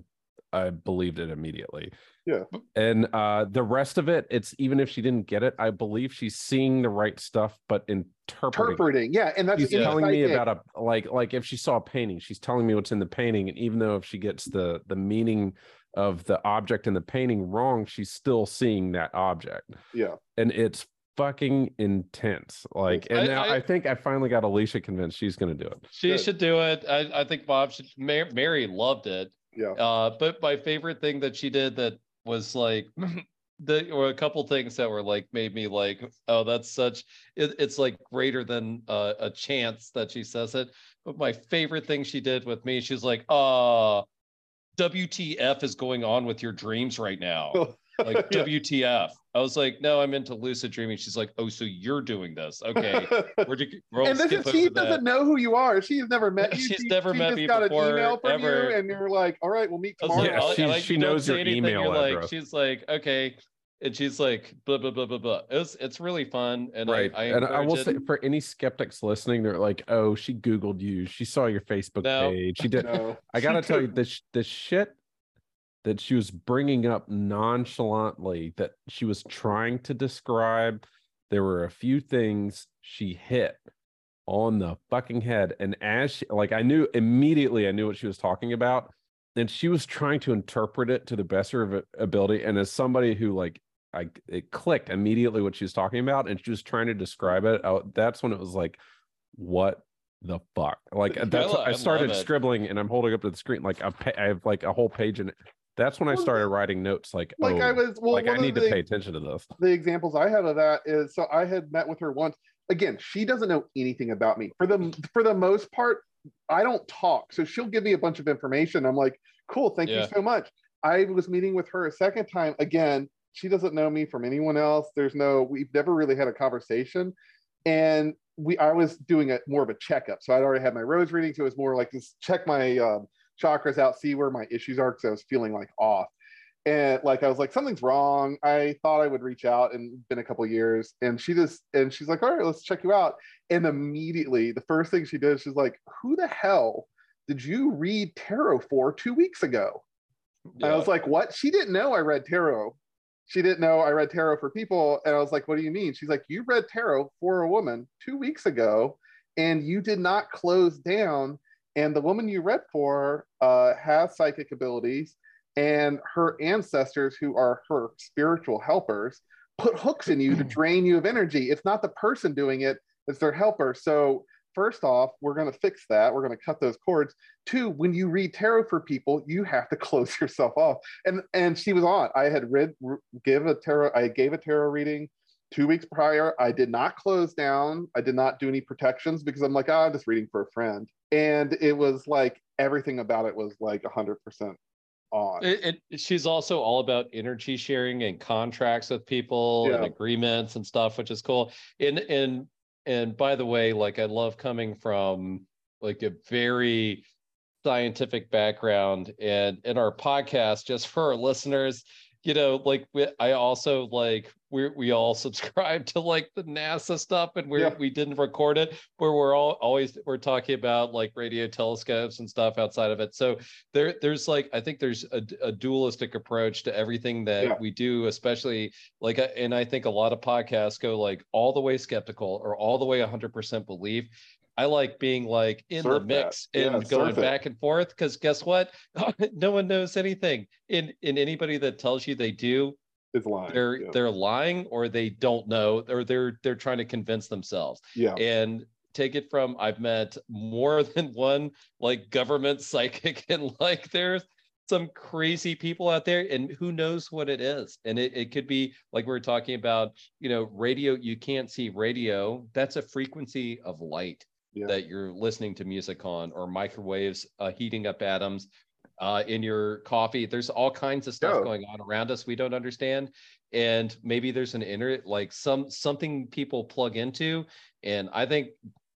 i believed it immediately Yeah. and uh the rest of it it's even if she didn't get it i believe she's seeing the right stuff but interpreting interpreting. Yeah, and that's she's in telling me about a like like if she saw a painting she's telling me what's in the painting and even though if she gets the the meaning of the object in the painting wrong she's still seeing that object Yeah. and it's fucking intense like and I- now I- I, think i finally got alicia convinced she's gonna do it She Good. should do it. I, I think Bob should. Mar- Mary loved it. Yeah. Uh, but my favorite thing that she did that was like the or a couple things that were like made me like, oh, that's such. It, it's like greater than uh, a chance that she says it. But my favorite thing she did with me, she's like, uh WTF is going on with your dreams right now? Like Yeah. WTF? I was like, no, I'm into lucid dreaming. She's like, oh, so you're doing this? Okay, we're, ju- we'll and this is she doesn't know who you are. She's never met you. She's She- never she met just me got before, an email from ever. you, and you're like, "All right, we'll meet tomorrow." like, Yeah, I- I she- like, she you knows your anything, email you're like, address. she's like, okay, and she's like, blah blah blah blah blah. It's it's really fun, and right I, I and i will encourage say for any skeptics listening they're like oh she googled you she saw your facebook No. page she did no. I gotta tell you, the sh- the shit that she was bringing up nonchalantly that she was trying to describe, there were a few things she hit on the fucking head, and as she, like I knew immediately, I knew what she was talking about, and she was trying to interpret it to the best of her ability. And as somebody who like I it clicked immediately what she was talking about, and she was trying to describe it. I, that's when it was like, what the fuck? Like that's I I started scribbling, and I'm holding up to the screen like a pa- I have like a whole page in it. That's when I started writing notes. Like, Like oh, I was, well, like I need the, to pay attention to this. the examples I have of that is so I had met with her once. Again, she doesn't know anything about me. For the for the most part, I don't talk. So she'll give me a bunch of information. I'm like, cool, thank Yeah. you so much. I was meeting with her a second time. Again, she doesn't know me from anyone else. There's no, we've never really had a conversation. And we I was doing a more of a checkup. So I'd already had my rose reading. So it was more like just check my um, chakras out, see where my issues are, because I was feeling like off and like I was like something's wrong. I thought I would reach out and been a couple years, and she just and she's like, all right, let's check you out. And immediately, the first thing she did, she's like, who the hell did you read tarot for two weeks ago? And I was like, what? She didn't know I read tarot. She didn't know I read tarot for people. And I was like, what do you mean? She's like, you read tarot for a woman two weeks ago, and you did not close down. And the woman you read for uh, has psychic abilities, and her ancestors, who are her spiritual helpers, put hooks in you to drain you of energy. It's not the person doing it, it's their helper. So first off, we're going to fix that. We're going to cut those cords. Two, when you read tarot for people, you have to close yourself off. And and she was on. I had read give a tarot. I gave a tarot reading two weeks prior. I did not close down. I did not do any protections because I'm like, oh, I'm just reading for a friend. And it was like everything about it was like hundred percent on. It, it, she's also all about energy sharing and contracts with people Yeah. and agreements and stuff, which is cool. And and and by the way, like I love coming from like a very scientific background and in our podcast, just for our listeners, you know, like we, I also like we we all subscribe to like the NASA stuff, and we Yeah. we didn't record it, where we're all always we're talking about like radio telescopes and stuff outside of it. So there there's like I think there's a, a dualistic approach to everything that Yeah. we do, especially like uh, and I think a lot of podcasts go like all the way skeptical or all the way 100% belief. I like being like in Surf the that. mix Yeah, and going surf it. back and forth because guess what? no one knows anything. In in anybody that tells you they do, Is lying. they're yeah. they're lying or they don't know or they're they're trying to convince themselves yeah. and take it from i've met more than one like government psychic and like there's some crazy people out there and who knows what it is and it, it could be like we are talking about you know radio you can't see radio that's a frequency of light Yeah. that you're listening to music on or microwaves uh, heating up atoms uh, in your coffee there's all kinds of stuff Yeah. going on around us we don't understand and maybe there's an inner like some something people plug into and i think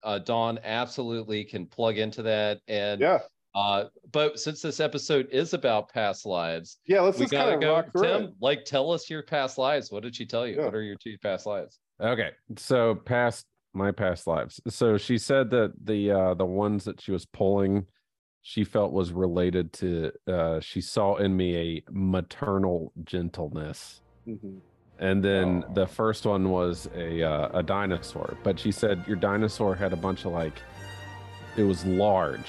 uh dawn absolutely can plug into that and yeah. uh but since this episode is about past lives Yeah. Let's we just gotta kind of go rock through tim it. like tell us your past lives what did she tell you Yeah. what are your two past lives Okay, so past my past lives. So she said that the uh the ones that she was pulling, she felt was related to. uh She saw in me a maternal gentleness, Mhm. and then Aw. the first one was a uh, a dinosaur. But she said your dinosaur had a bunch of like, it was large.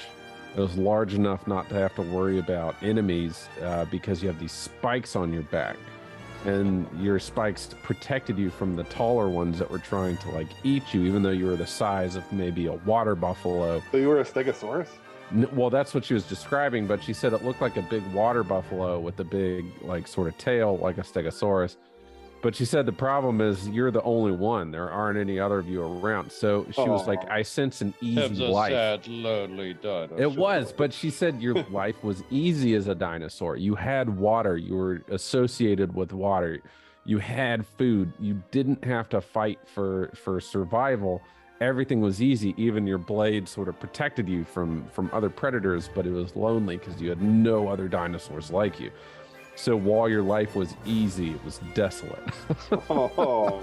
It was large enough not to have to worry about enemies uh, because you have these spikes on your back and your spikes protected you from the taller ones that were trying to like eat you even though you were the size of maybe a water buffalo So you were a stegosaurus? Well that's what she was describing but she said it looked like a big water buffalo with a big like sort of tail like a stegosaurus but she said the problem is you're the only one there aren't any other of you around so she was like i sense an easy a life sad lonely dinosaur. it was, but she said your life was easy as a dinosaur. You had water, you were associated with water. You had food. You didn't have to fight for for survival. Everything was easy. Even your blade sort of protected you from from other predators, but it was lonely because you had no other dinosaurs like you. So while your life was easy, it was desolate. Oh,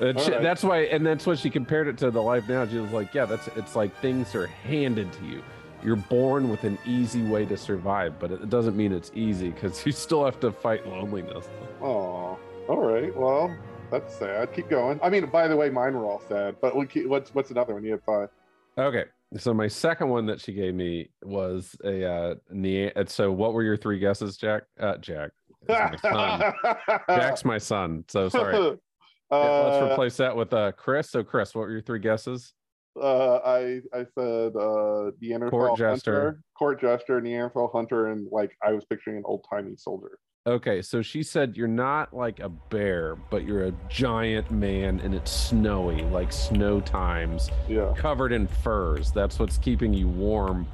And she- right. That's why, and that's what she compared it to the life now. She was like, "Yeah, that's it's like things are handed to you. You're born with an easy way to survive, but it doesn't mean it's easy because you still have to fight loneliness." oh. All right. Well, that's sad. Keep going. I mean, by the way, mine were all sad. But we keep, what's what's another one? You have five. Okay, so my second one that she gave me was a uh, ne- So, what were your three guesses, Jack? Uh, Jack. My son. Jack's my son. So sorry. Yeah, let's Uh, replace that with uh, Chris. So, Chris, what were your three guesses? uh, I I said uh, Neanderthal Court jester. hunter, court jester, Neanderthal hunter, and like I was picturing an old timey soldier. Okay, so she said you're not like a bear, but you're a giant man and it's snowy, like snow times, Yeah. covered in furs. That's what's keeping you warm.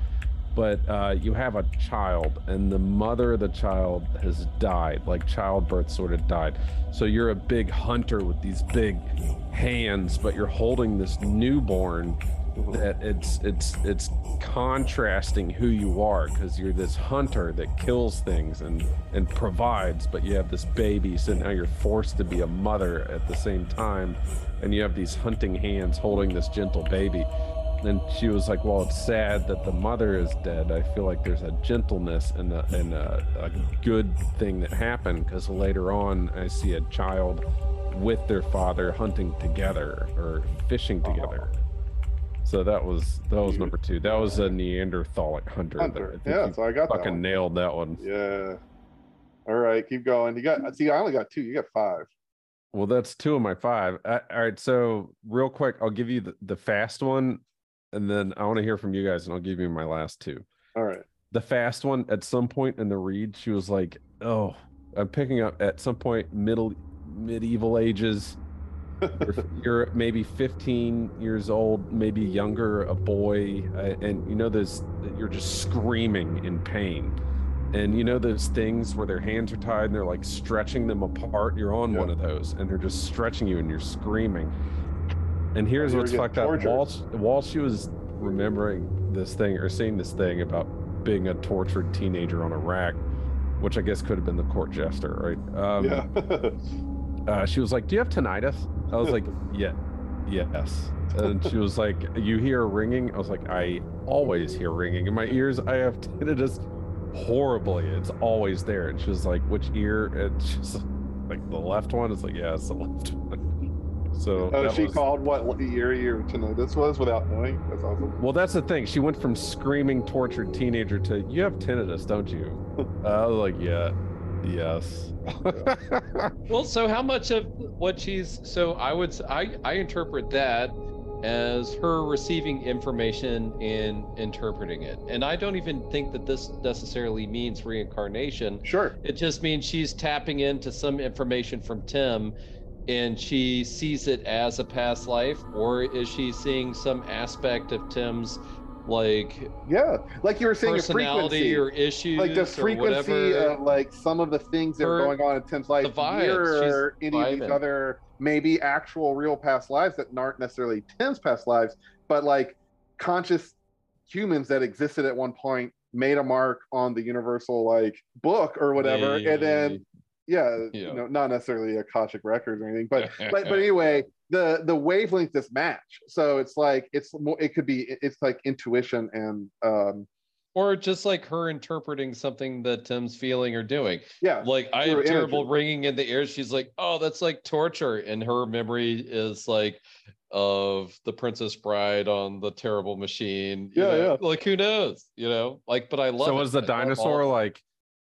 But uh, you have a child, and the mother of the child has died, like childbirth sort of died. So you're a big hunter with these big hands, but you're holding this newborn that it's it's it's contrasting who you are because you're this hunter that kills things and and provides but you have this baby so now you're forced to be a mother at the same time and you have these hunting hands holding this gentle baby. And she was like well it's sad that the mother is dead. I feel like there's a gentleness and a, and a, a good thing that happened because later on i see a child with their father hunting together or fishing together so that was that was number two. That was a Neanderthalic hunter. Hunter. I think Yeah, so I got that fucking one. nailed that one. Yeah. All right, keep going. You got see, I only got two. You got five. Well, that's two of my five. All right, so real quick, I'll give you the, the fast one, and then I want to hear from you guys, and I'll give you my last two. All right. The fast one, at some point in the read, she was like, "Oh, I'm picking up at some point middle medieval ages. You're, you're maybe 15 years old, maybe younger, a boy, uh, and you know this. You're just screaming in pain." And you know those things where their hands are tied and they're like stretching them apart. You're on Yeah. one of those, and they're just stretching you, and you're screaming. And here's what's fucked up. While, sh- while she was remembering this thing or seeing this thing about being a tortured teenager on a rack, which I guess could have been the court jester, right? Um, yeah. uh, she was like, "Do you have tinnitus?" I was like, "Yeah, yes." And she was like, "You hear ringing?" I was like, "I always hear ringing in my ears. I have tinnitus horribly. It's always there." And she was like, "Which ear?" And she's like, "The left one." It's like, "Yeah, it's the left one." So Oh, she was- called what year your tinnitus was without knowing. That's awesome. Well, that's the thing. She went from screaming, tortured teenager to "You have tinnitus, don't you?" I was like, "Yeah, yes." Well, so how much of what she's so I would I I interpret that as her receiving information and interpreting it. And I don't even think that this necessarily means reincarnation. Sure. It just means she's tapping into some information from Tim and she sees it as a past life or is she seeing some aspect of Tim's like Yeah. Like you were saying, personality frequency. or issues like the frequency of like some of the things that are going on in Tim's life the vibes, mirror any of these other maybe actual real past lives that aren't necessarily Tim's past lives, but like conscious humans that existed at one point made a mark on the universal like book or whatever, and then yeah, Yeah. you know, not necessarily Akashic records or anything, but but but anyway, the the wavelength just match. So it's like it's more. It could be. It's like intuition and um or just like her interpreting something that Tim's feeling or doing. yeah. Like I Through have terrible energy. ringing in the ears. She's like, "Oh, that's like torture," and her memory is like of the Princess Bride on the terrible machine. you Yeah, know? yeah. Like who knows? You know, like. But I love. so it. was the I dinosaur like,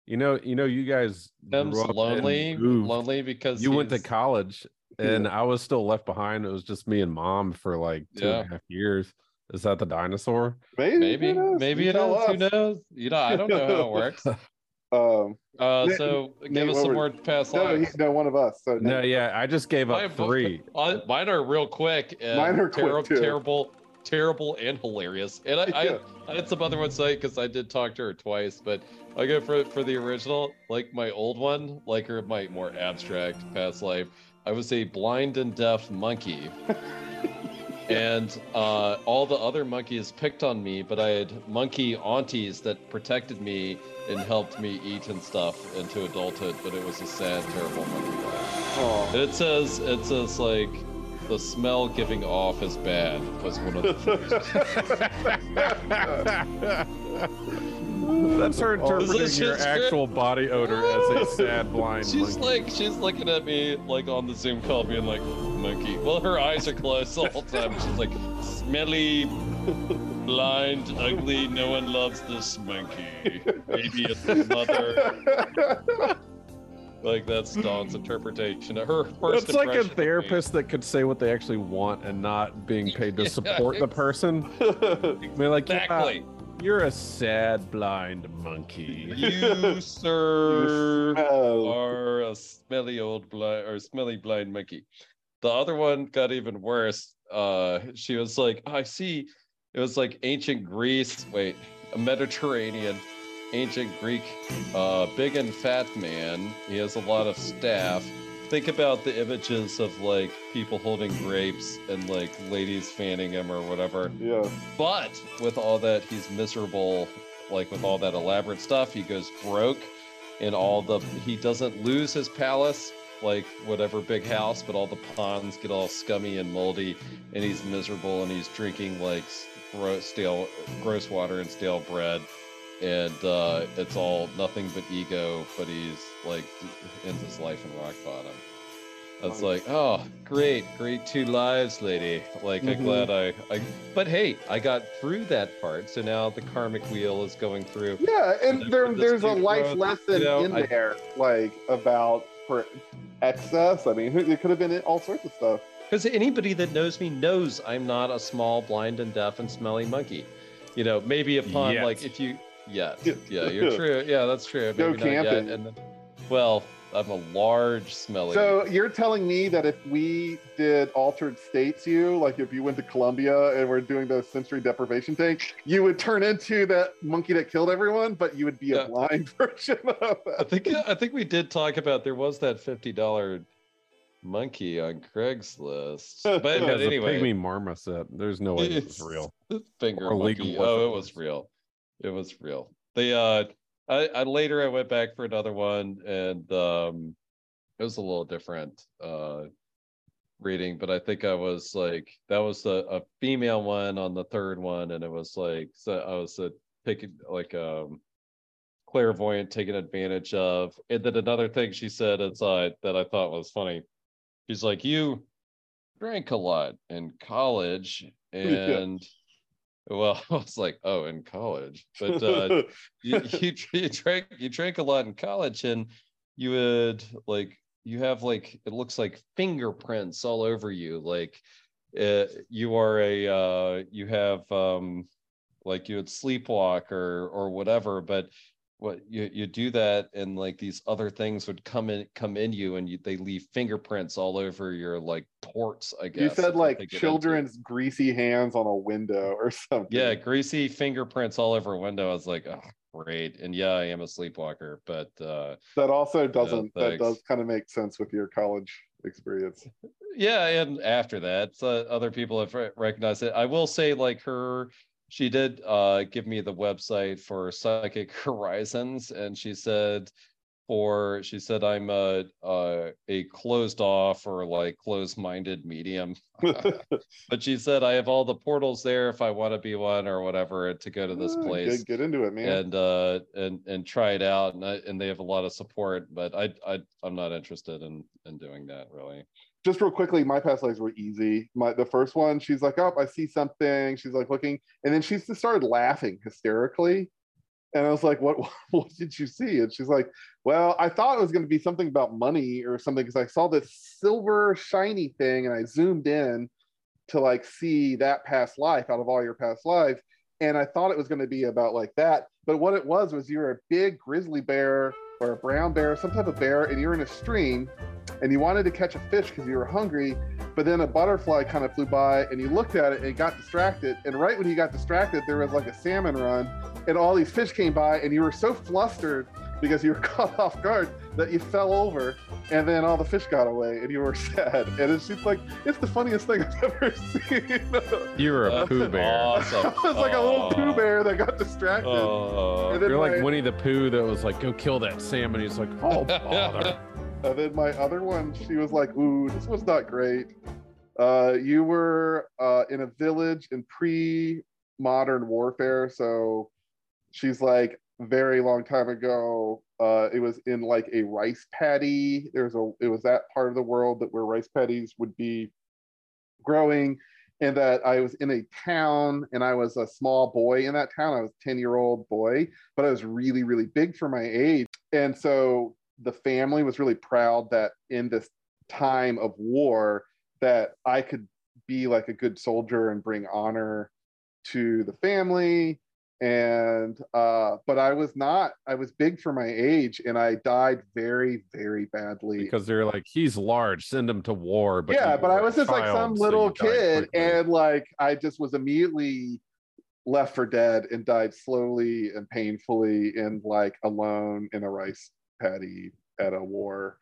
you know, you know, you guys Tim's grew lonely, lonely because You went to college, and I was still left behind. It was just me and mom for like two and a half Yeah. years. Is that the dinosaur? Maybe, Maybe, maybe You it tell. Who knows? You know, I don't know how it works. Um, Uh, Nate- so Nate, give us some were- more past no, he, lives. no, one of us. So No, Nate, yeah, I just gave up Mine- three. Uh, mine are real quick. And Mine are quick, terri- too. Terrible, terrible, and hilarious. And I, Yeah. I, I had some other ones say because I did talk to her twice, but I go for for the original, like my old one, like her my more abstract past life. I was a blind and deaf monkey. And uh, all the other monkeys picked on me, but I had monkey aunties that protected me and helped me eat and stuff into adulthood. But it was a sad, terrible monkey life. Aw. And it says it says like the smell giving off is bad was one of the first. That's her interpreting This is your actual body odor as a sad blind She's monkey. like she's looking at me like on the Zoom call being like monkey. Well her eyes are closed all the whole time. She's like smelly, blind, ugly, no one loves this monkey. Maybe it's the mother. Like that's Dawn's interpretation of her first It's like a impression of me. therapist that could say what they actually want and not being paid to Yeah, support the person. They're like, "Yeah, Exactly. you're a sad blind monkey. You, sir, Oh, are a smelly old blind or smelly blind monkey. The other one got even worse. Uh, she was like, I see. It was like ancient Greece. Wait, a Mediterranean, ancient Greek, uh, big and fat man. He has a lot of staff. Think about the images of like people holding grapes and like ladies fanning him or whatever. yeah. But with all that, he's miserable. Like with all that elaborate stuff, he goes broke. And all the he doesn't lose his palace, like whatever big house, but all the ponds get all scummy and moldy, and he's miserable. And he's drinking like gross, stale, gross water and stale bread, and uh, it's all nothing but ego. But he's like ends his life in rock bottom. It's like, oh, great, great two lives, lady. Like, Mhm. I'm glad I, I, but hey, I got through that part. So now the karmic wheel is going through. Yeah, and Whatever there, there's a life growth, lesson you know, in I- there, like about for excess. I mean, it could have been all sorts of stuff. Because anybody that knows me knows I'm not a small, blind, and deaf and smelly monkey. You know, maybe upon Yet. like if you, yeah, Yeah. yeah, you're true. Yeah, that's true. Go Maybe not yet, camping. And then, well, I'm a large, smelly. So you're telling me that if we did altered states, you like if you went to Colombia and we're doing the sensory deprivation thing, you would turn into that monkey that killed everyone, but you would be Yeah. a blind version of it. I think I think we did talk about there was that fifty dollar monkey on Craigslist, but, Yeah, It but has a anyway, pygmy marmoset. There's no way it was It's- real. finger Or legal monkey. what Oh, it it was was. real. It was real. They uh, I, I later I went back for another one, and um, it was a little different uh reading, but I think I was like that was a, a female one on the third one, and it was like so I was uh, taking like um clairvoyant taken advantage of. And then another thing she said inside that I thought was funny. She's like, You drank a lot in college and well, I was like, oh, in college. But uh you, you, you drank you drank a lot in college and you would like you have like it looks like fingerprints all over you like uh, you are a uh you have um like you would sleepwalk or or whatever but what you you do that and like these other things would come in come in you and you, they leave fingerprints all over your like ports i guess you said like children's greasy hands on a window or something. yeah greasy fingerprints all over a window i was like oh great and yeah i am a sleepwalker but uh That also doesn't that does kind of make sense with your college experience. yeah and after that uh, other people have recognized it i will say like her she did uh give me the website for psychic horizons and she said for she said i'm a uh, a closed off or like closed minded medium. But she said i have all the portals there if i want to be one or whatever to go to this Ah, place. Get, get into it, man. and uh and and try it out and I, and they have a lot of support but i i i'm not interested in in doing that really just real quickly, my past lives were easy. My the first one, she's like, "Oh, I see something." She's like looking, and then she just started laughing hysterically. And I was like, "What? What did you see?" And she's like, "Well, I thought it was going to be something about money or something because I saw this silver shiny thing, and I zoomed in to like see that past life out of all your past lives, and I thought it was going to be about like that. But what it was was you're a big grizzly bear or a brown bear, some type of bear, and you're in a stream." and you wanted to catch a fish because you were hungry, but then a butterfly kind of flew by and you looked at it and got distracted. And right when you got distracted, there was like a salmon run, and all these fish came by, and you were so flustered because you were caught off guard that you fell over, and then all the fish got away, and you were sad. And it's just like it's the funniest thing I've ever seen. You were a That's pooh bear. awesome. I was like a little pooh Aw. bear that got distracted. Oh, And then You're like Winnie the Pooh that was like, go kill that salmon. He's like, oh, bother. And then my other one, she was like, "Ooh, this was not great." Uh, you were uh, in a village in pre-modern warfare, so she's like, very long time ago. Uh, it was in like a rice paddy. There's a. It was that part of the world that where rice paddies would be growing, and that I was in a town and I was a small boy in that town. I was a 10 year old boy, but I was really, really big for my age. And so the family was really proud that in this time of war that I could be like a good soldier and bring honor to the family and uh but i was not i was big for my age and i died very very badly Because they're like, he's large, send him to war. But yeah, but i was just like some so little kid, and like I just was immediately left for dead and died slowly and painfully and like alone in a rice paddy at a war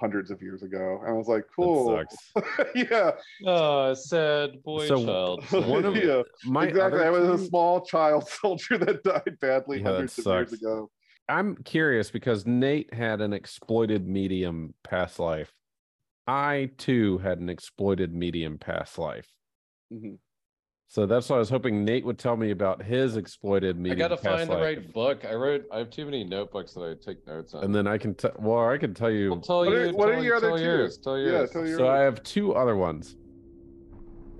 hundreds of years ago. And I was like, That cool. sucks. yeah, oh, sad boy So, child. one of- yeah, My exactly. I was a small child soldier that died badly Yeah, that hundreds of years sucks. ago. I'm curious because Nate had an exploited medium past life. I too had an exploited medium past life. Mhm. So that's why I was hoping Nate would tell me about his exploited media. I gotta past find the life. right book. I wrote. I have too many notebooks that I take notes on. And then I can tell. Well, I can tell you. I'll tell What you. are- what are tell- your other tell two? yours. Tell Yeah, tell your So I have two other ones.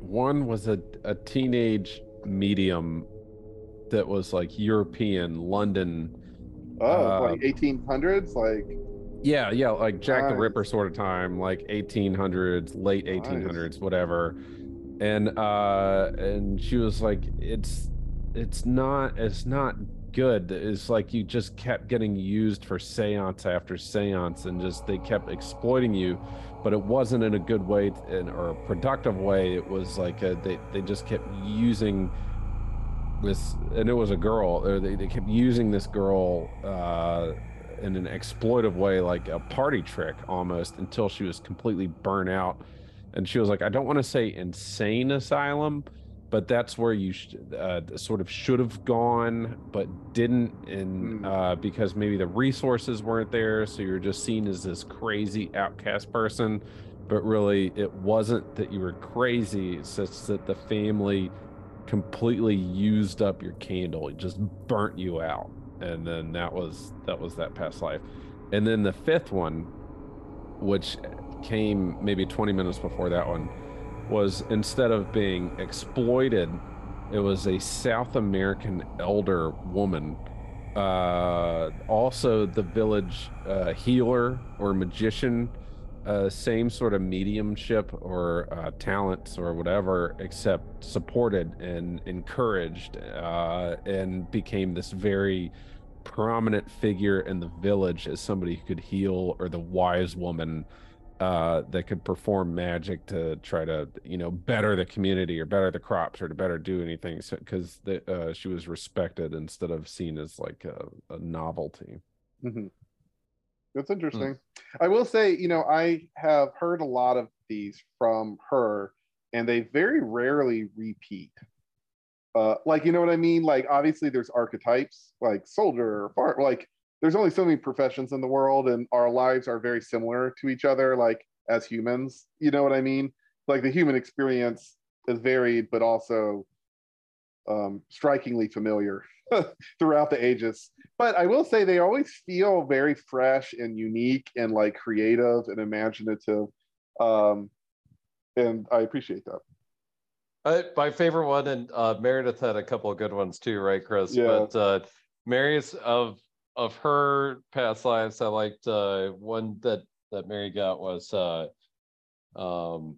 One was a, a teenage medium that was like European, London. Oh, Uh, like 1800s, like Yeah, yeah, like Jack the Ripper sort of time, like 1800s, late Nice. 1800s, whatever. And uh and she was like it's it's not it's not good. It's like you just kept getting used for séance after séance and just they kept exploiting you, but it wasn't in a good way and or a productive way. It was like a, they they just kept using this and it was a girl or they, they kept using this girl uh in an exploitive way like a party trick almost until she was completely burnt out and she was like i don't want to say insane asylum but that's where you sh- uh, sort of should have gone but didn't and Hmm. uh, because maybe the resources weren't there so you're just seen as this crazy outcast person. But really it wasn't that you were crazy it's just that the family completely used up your candle it just burnt you out. And then that was that was that past life. And then the fifth one which came maybe 20 minutes before that one was instead of being exploited it was a south american elder woman uh also the village uh healer or magician uh, same sort of mediumship or uh, talents or whatever, except supported and encouraged, uh, and became this very prominent figure in the village as somebody who could heal or the wise woman uh, that could perform magic to try to, you know, better the community or better the crops or to better do anything. Because uh, she was respected instead of seen as like a, a novelty. hmm That's interesting. I will say, you know, I have heard a lot of these from her, and they very rarely repeat. Uh, like, you know what I mean? Like, obviously, there's archetypes, like soldier, or far, like, there's only so many professions in the world, and our lives are very similar to each other, like as humans. You know what I mean? Like, the human experience is varied, but also um, strikingly familiar throughout the ages but I will say they always feel very fresh and unique and like creative and imaginative. Um, and I appreciate that. Uh, my favorite one, and uh, Meredith had a couple of good ones too, right, Chris? Yeah. But uh, Mary's of of her past lives, I liked uh, one that that Mary got was uh, um,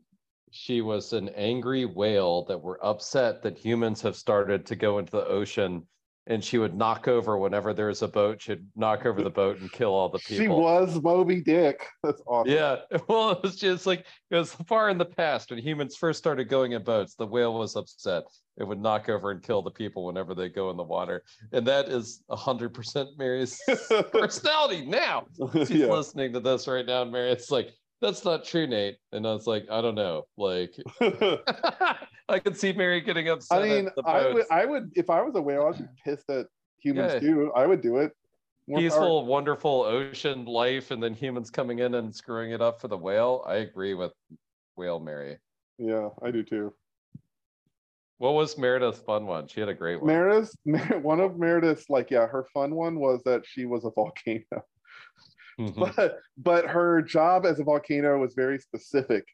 she was an angry whale that were upset that humans have started to go into the ocean, and she would knock over whenever there was a boat. She'd knock over the boat and kill all the people. She was Moby Dick. That's awesome. Yeah, well, it was just like it was far in the past when humans first started going in boats. The whale was upset; it would knock over and kill the people whenever they go in the water, and that is hundred percent Mary's personality. Now she's yeah. listening to this right now, and Mary, it's like that's not true, Nate. And I was like, I don't know, like I could see Mary getting upset. I mean, I would. I would, if I was a whale, I'd be pissed at humans Yeah. too. I would do it. More power. peaceful, wonderful ocean life, and then humans coming in and screwing it up for the whale. I agree with whale Mary. Yeah, I do too. What was Meredith's fun one? She had a great one. Meredith, one of Meredith's, like, yeah, her fun one was that she was a volcano. Mhm. but but her job as a volcano was very specific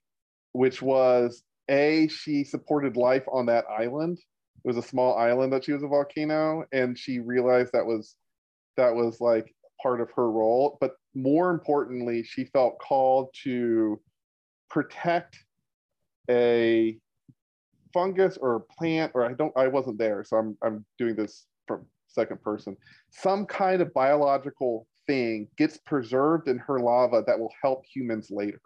which was a she supported life on that island it was a small island that she was a volcano and she realized that was that was like part of her role but more importantly she felt called to protect a fungus or plant or i don't i wasn't there so i'm i'm doing this from second person some kind of biological thing gets preserved in her lava that will help humans later.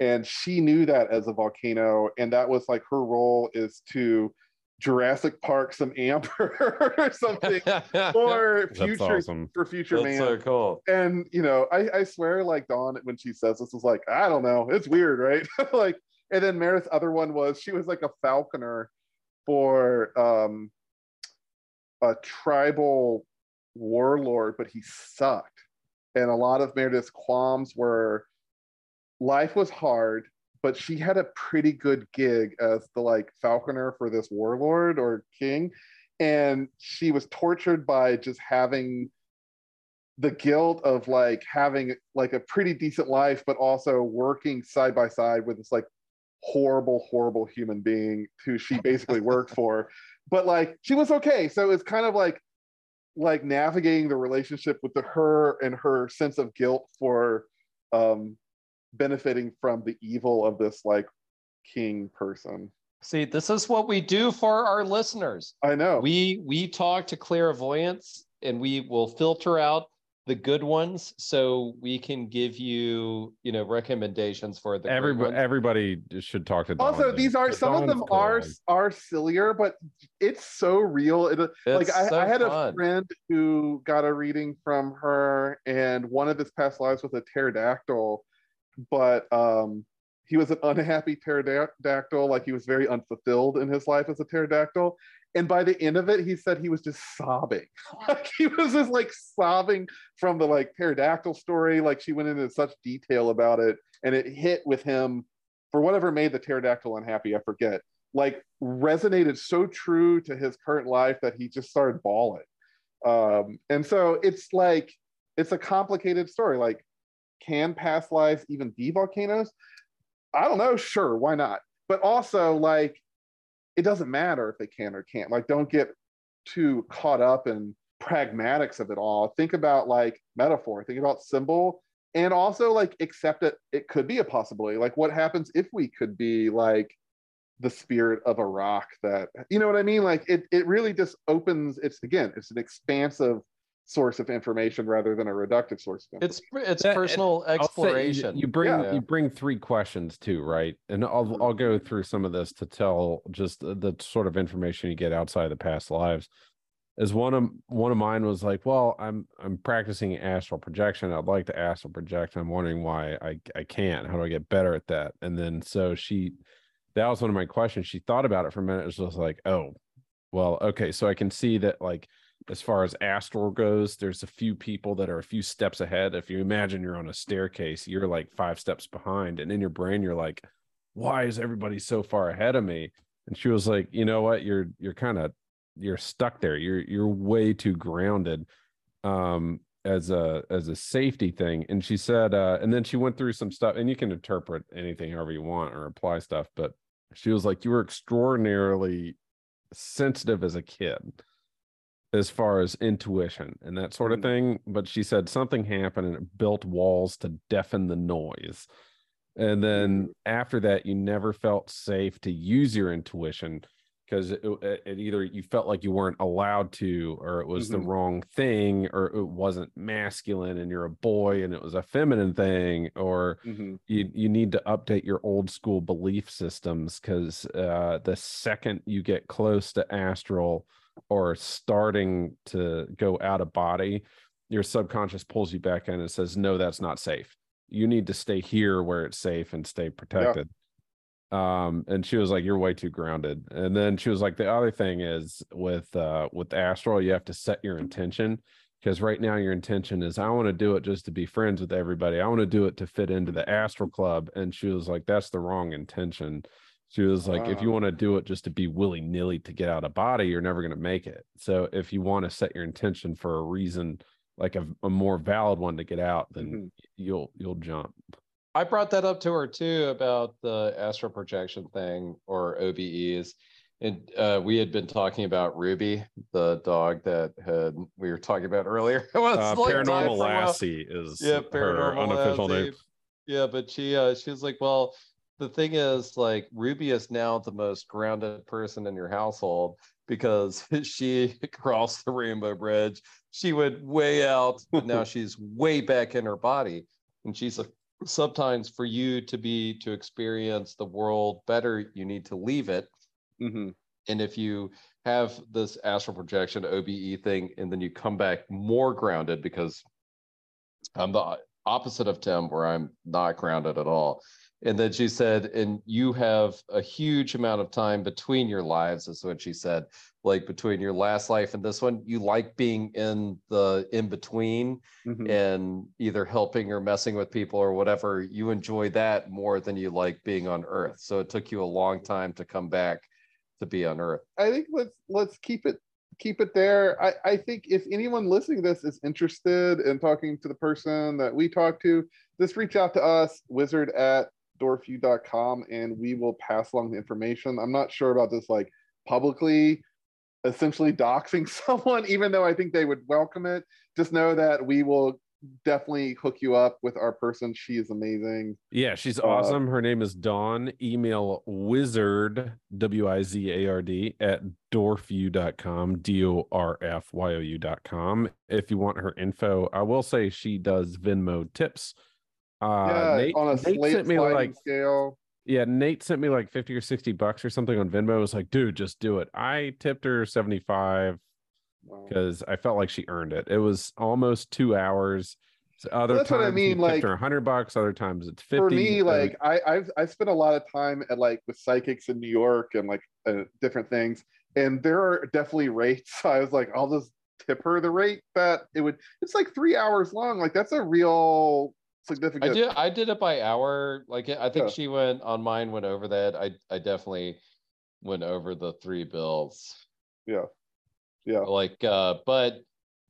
And she knew that as a volcano, and that was like her role is to Jurassic Park some amber or something for future awesome. for future That's man. so cool. and you know, I, I swear, like Dawn, when she says this, is like, I don't know, it's weird, right? like, and then Meredith's other one was she was like a falconer for um a tribal warlord, but he sucked. And a lot of Meredith's qualms were life was hard, but she had a pretty good gig as the like falconer for this warlord or king. And she was tortured by just having the guilt of like having like a pretty decent life, but also working side by side with this like horrible, horrible human being who she basically worked for. But like she was okay. So it's kind of like like navigating the relationship with the her and her sense of guilt for um benefiting from the evil of this like king person. See, this is what we do for our listeners. I know. We we talk to clairvoyants and we will filter out the good ones so we can give you, you know, recommendations for the Everybody, everybody should talk to. also, Donovan, these are but some of them cool, are are sillier, but it's so real. It, like It's I, so I had a friend who got a reading from her, and one of his past lives was a pterodactyl, but um, he was an unhappy pterodactyl. Like he was very unfulfilled in his life as a pterodactyl. And by the end of it, he said he was just sobbing. like he was just like sobbing from the like pterodactyl story. Like she went into such detail about it, and it hit with him for whatever made the pterodactyl unhappy. I forget. Like resonated so true to his current life that he just started bawling. Um, and so it's like it's a complicated story. Like, can past lives even be volcanoes? I don't know. Sure, why not? But also, like, it doesn't matter if they can or can't. Like, don't get too caught up in pragmatics of it all. Think about like metaphor. Think about symbol, and also like accept it. It could be a possibility. Like, what happens if we could be like the spirit of a rock that you know what I mean? Like, it it really just opens. It's again, it's an expansive source of information rather than a reductive source of information. It's it's That- personal I'll you- exploration. You, bring Yeah. you bring three questions too, right? And I'll I'll go through some of this to tell just the, the sort of information you get outside of the past lives. As one of one of mine was like, well, I'm I'm practicing astral projection. I'd like to astral project. I'm wondering why I I can't. How do I get better at that? And then so she, that was one of my questions. She thought about it for a minute. It was just like, oh, well, okay. So I can see that like as far as astral goes, there's a few people that are a few steps ahead. If you imagine you're on a staircase, you're like five steps behind, and in your brain, you're like, "Why is everybody so far ahead of me?" And she was like, "You know what? You're you're kind of you're stuck there. You're you're way too grounded." Um, as a as a safety thing and she said uh and then she went through some stuff and you can interpret anything however you want or apply stuff but she was like you were extraordinarily sensitive as a kid as far as intuition and that sort of Mm. thing. But she said something happened and it built walls to deafen the noise. And then after that, you never felt safe to use your intuition because it, it, it either you felt like you weren't allowed to, or it was the Mhm. wrong thing, or it wasn't masculine and you're a boy and it was a feminine thing, or Mhm. you you need to update your old school belief systems because uh, the second you get close to astral or starting to go out of body, your subconscious pulls you back in and says, "No, that's not safe. You need to stay here where it's safe and stay protected." Um, and she was like, "You're way too grounded." And then she was like, "The other thing is with uh with astral, you have to set your intention." because right now your intention is I want to do it just to be friends with everybody. I want to do it to fit into the astral club. And she was like, that's the wrong intention. She was like, if you want to do it just to be willy nilly to get out of body, you're never going to make it. So if you want to set your intention for a reason, like a, a more valid one to get out, then Mhm. you'll you'll jump. I brought that up to her too about the astral projection thing or OBEs. And uh, we had been talking about Ruby, the dog that had we were talking about earlier. Uh, like Paranormal. Lassie is yeah, her paranormal unofficial name. Yeah, but she uh she was like, well, the thing is, like, Ruby is now the most grounded person in your household because she crossed the Rainbow Bridge. She went way out, but now she's way back in her body. And she's like, sometimes for you to be to experience the world better, you need to leave it. Mhm. And if you have this astral projection OBE thing, and then you come back more grounded because I'm the opposite of Tim, where I'm not grounded at all. And then she said, and you have a huge amount of time between your lives, is what she said, like between your last life and this one. You like being in the in between Mhm. and either helping or messing with people or whatever. You enjoy that more than you like being on Earth. So it took you a long time to come back to be on Earth. I think let's let's keep it keep it there. I, I think if anyone listening to this is interested in talking to the person that we talked to, just reach out to us, wizard at dorfyou.com, and we will pass along the information. I'm not sure about this like publicly essentially doxing someone, even though I think they would welcome it. Just know that we will definitely hook you up with our person. She is amazing. Yeah, she's Uh, awesome. Her name is Dawn. Email wizard, W I Z A R D, at dorfyou.com, D O R F Y O U.com. If you want her info, I will say she does Venmo tips. Uh, yeah, Nate, on a Nate slate sent me like scale. Yeah, Nate sent me like 50 or 60 bucks or something on Venmo. I was like, dude, just do it. I tipped her 75 Wow. because I felt like she earned it. It was almost two hours. So other that's what I times mean, like, 100 bucks, other times it's 50. For me, so- like I I've I spent a lot of time at like with psychics in New York and like uh, different things, and there are definitely rates. I was like, I'll just tip her the rate that it would. It's like three hours long. Like that's a real I did I did it by hour. Like I think Yeah. she went on mine went over that. I I definitely went over the three bills. Yeah, yeah. Like uh but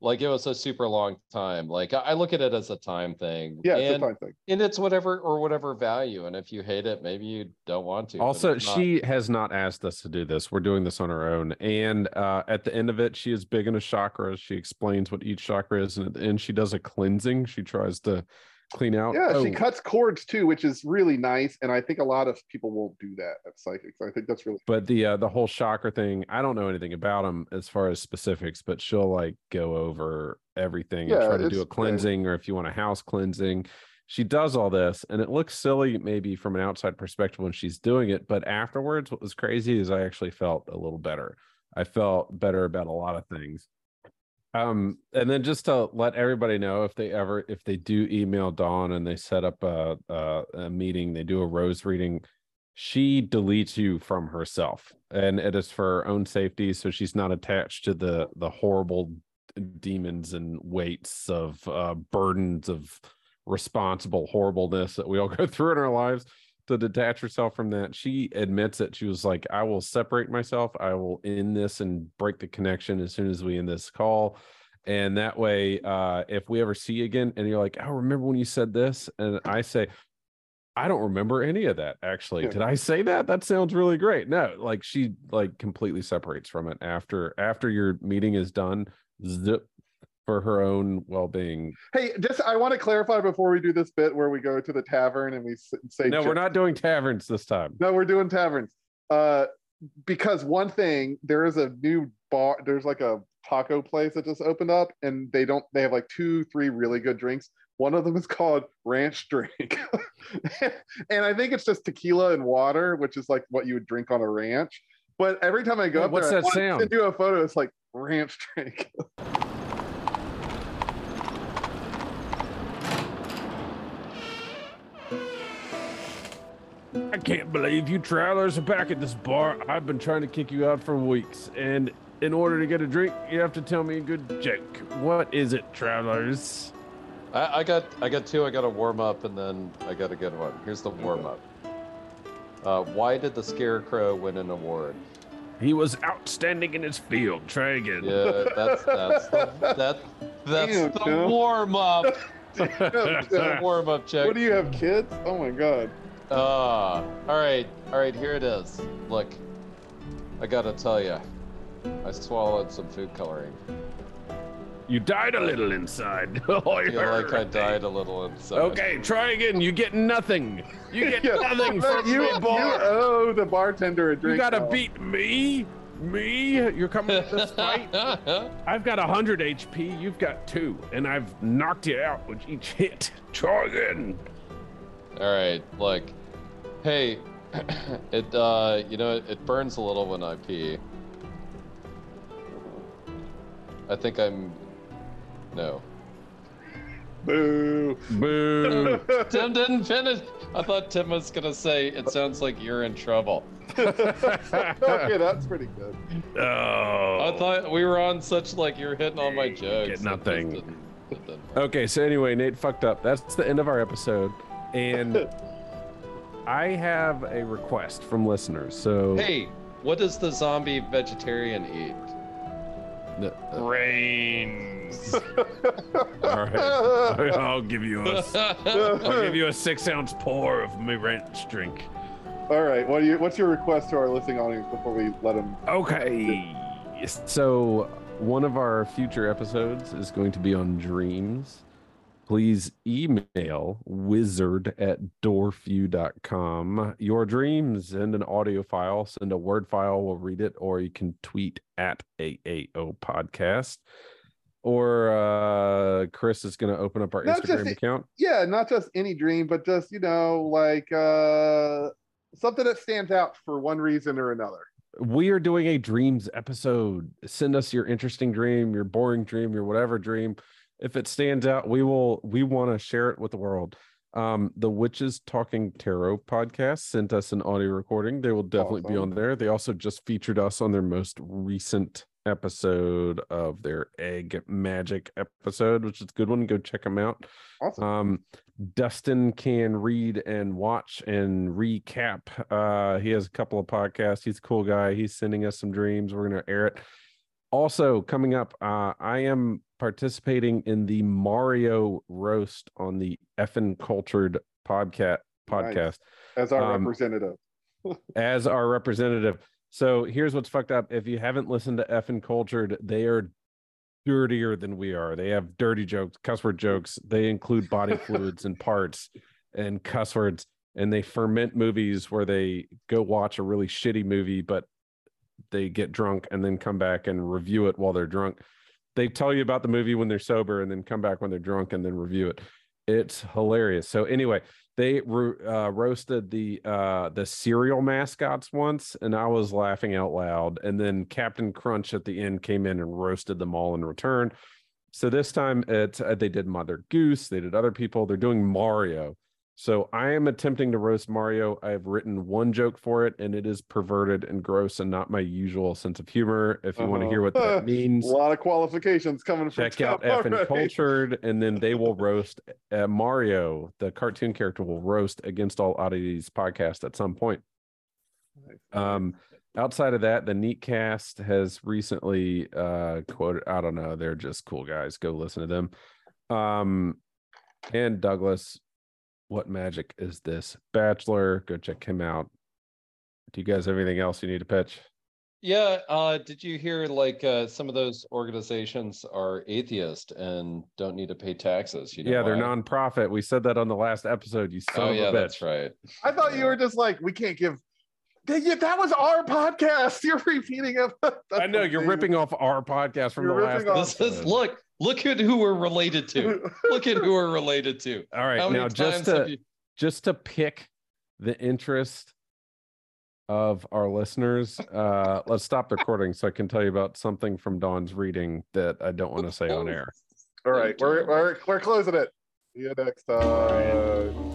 like it was a super long time. Like I I look at it as a time thing. Yeah, it's and, a time thing. and it's whatever or whatever value. And if you hate it, maybe you don't want to. also not- she has not asked us to do this we're doing this on our own and uh at the end of it she is big in into chakras she explains what each chakra is and at the end she does a cleansing she tries to clean out Yeah, she Oh, cuts cords too, which is really nice. And I think a lot of people won't do that at psychics. I think that's really but the uh the whole chakra thing i don't know anything about them as far as specifics but she'll like go over everything and try to do a cleansing or if you want a house cleansing she does all this and it looks silly maybe from an outside perspective when she's doing it but afterwards what was crazy is i actually felt a little better i felt better about a lot of things um and then just to let everybody know if they ever if they do email dawn and they set up a, a, a meeting they do a rose reading she deletes you from herself and it is for her own safety so she's not attached to the the horrible demons and weights of uh burdens of responsible horribleness that we all go through in our lives to detach herself from that she admits that she was like i will separate myself i will end this and break the connection as soon as we end this call and that way uh if we ever see you again and you're like i remember when you said this and i say I don't remember any of that actually. Did I say that? That sounds really great. No, like she like completely separates from it after after your meeting is done. Zip for her own well-being. Hey, just I want to clarify before we do this bit where we go to the tavern and we say No, we're not doing taverns this time. No, we're doing taverns. Uh, because one thing, there is a new bar. There's like a taco place that just opened up, and they don't. They have like two, three really good drinks. One of them is called Ranch Drink, and I think it's just tequila and water, which is like what you would drink on a ranch. But every time I go Wait, up what's there, I that to sound? you a photo. It's like Ranch Drink. can't believe you travelers are back at this bar. I've been trying to kick you out for weeks, and in order to get a drink, you have to tell me a good joke. What is it, travelers? I, I got I got two. I got a warm up and then I got a good one. Here's the warm up. Uh, why did the scarecrow win an award? He was outstanding in his field. Try again. Yeah, that's that's the, that that's Damn, the warm up. the warm up check. what do you have, kids? Oh my god. Ah, all right, all right. Here it is. Look, I gotta tell you, I swallowed some food coloring. You died a little inside. oh, I feel like I died a little inside. Okay, try again. You get nothing. You get Yeah, nothing from you, me, you owe the bartender a drink. You gotta now. beat me. Me? You're coming to this fight? I've got 100 HP. You've got two, and I've knocked you out with each hit. Try again. All right, look. Hey, it uh, you know, it burns a little when I pee. I think I'm. No. Boo. Boo. Tim didn't finish. I thought Tim was gonna say it sounds like you're in trouble. okay, that's pretty good. oh. I thought we were on such like you're hitting all my jokes. Get It just nothing. it. Okay, so anyway, Nate fucked up. That's the end of our episode. And I have a request from listeners. So Hey, what does the zombie vegetarian eat? Uh, Brains. all right. I'll give you a I'll give you a six ounce pour of my ranch drink. All right, what do you? What's your request to our listening audience before we let them? Okay. So, one of our future episodes is going to be on dreams. Please email wizard at dorfyou.com your dreams. Send an audio file, send a word file, we'll read it, or you can tweet at AAO podcast. Or uh, Chris is going to open up our Not Instagram the- account. Yeah, not just any dream, but just, you know, like uh something that stands out for one reason or another. we are doing a dreams episode send us your interesting dream your boring dream your whatever dream if it stands out we will we want to share it with the world um the witches talking tarot podcast sent us an audio recording they will definitely be on there they also just featured us on their most recent episode of their egg magic episode which is a good one go check them out Awesome. um, Dustin can read and watch and recap. Uh, he has a couple of podcasts. He's a cool guy. He's sending us some dreams. We're gonna air it. Also, coming up, uh, I am participating in the Mario roast on the effin cultured podcast Nice. podcast As our um, representative. as our representative. So here's what's fucked up. If you haven't listened to effing cultured, they are dirtier than we are. They have dirty jokes, cuss word jokes. They include body fluids and parts and cuss words. And they ferment movies where they go watch a really shitty movie, but they get drunk and then come back and review it while they're drunk. They tell you about the movie when they're sober and then come back when they're drunk and then review it. It's hilarious. So anyway, they uh, roasted the uh, the cereal mascots once, and I was laughing out loud. And then Captain Crunch at the end came in and roasted them all in return. So this time, it uh, they did Mother Goose, they did other people. They're doing Mario. So I am attempting to roast Mario. I have written one joke for it, and it is perverted and gross and not my usual sense of humor. If you want to Uh-huh. hear what that means, A lot of qualifications coming from check out Tom effing cultured and then they will roast uh, mario the cartoon character will roast against all oddities podcast at some point um outside of that the neat cast has recently uh quoted i don't know they're just cool guys go listen to them um and douglas what magic is this bachelor go check him out do you guys have anything else you need to pitch Yeah, uh, did you hear like uh, some of those organizations are atheist and don't need to pay taxes? You know yeah they're nonprofit. we said that on the last episode you son Oh yeah, that's right. I thought you were just like, we can't give. Dang it, that was our podcast. You're repeating it. I know you're ripping off our podcast from You're the last. ripping off- This is look, look at who we're related to. Look at who we're related to. All right, now just to you- just to pick the interest of our listeners, uh, let's stop the recording so I can tell you about something from Dawn's reading that I don't want to say on air. All right, we're, we're, we're closing it. See you next time.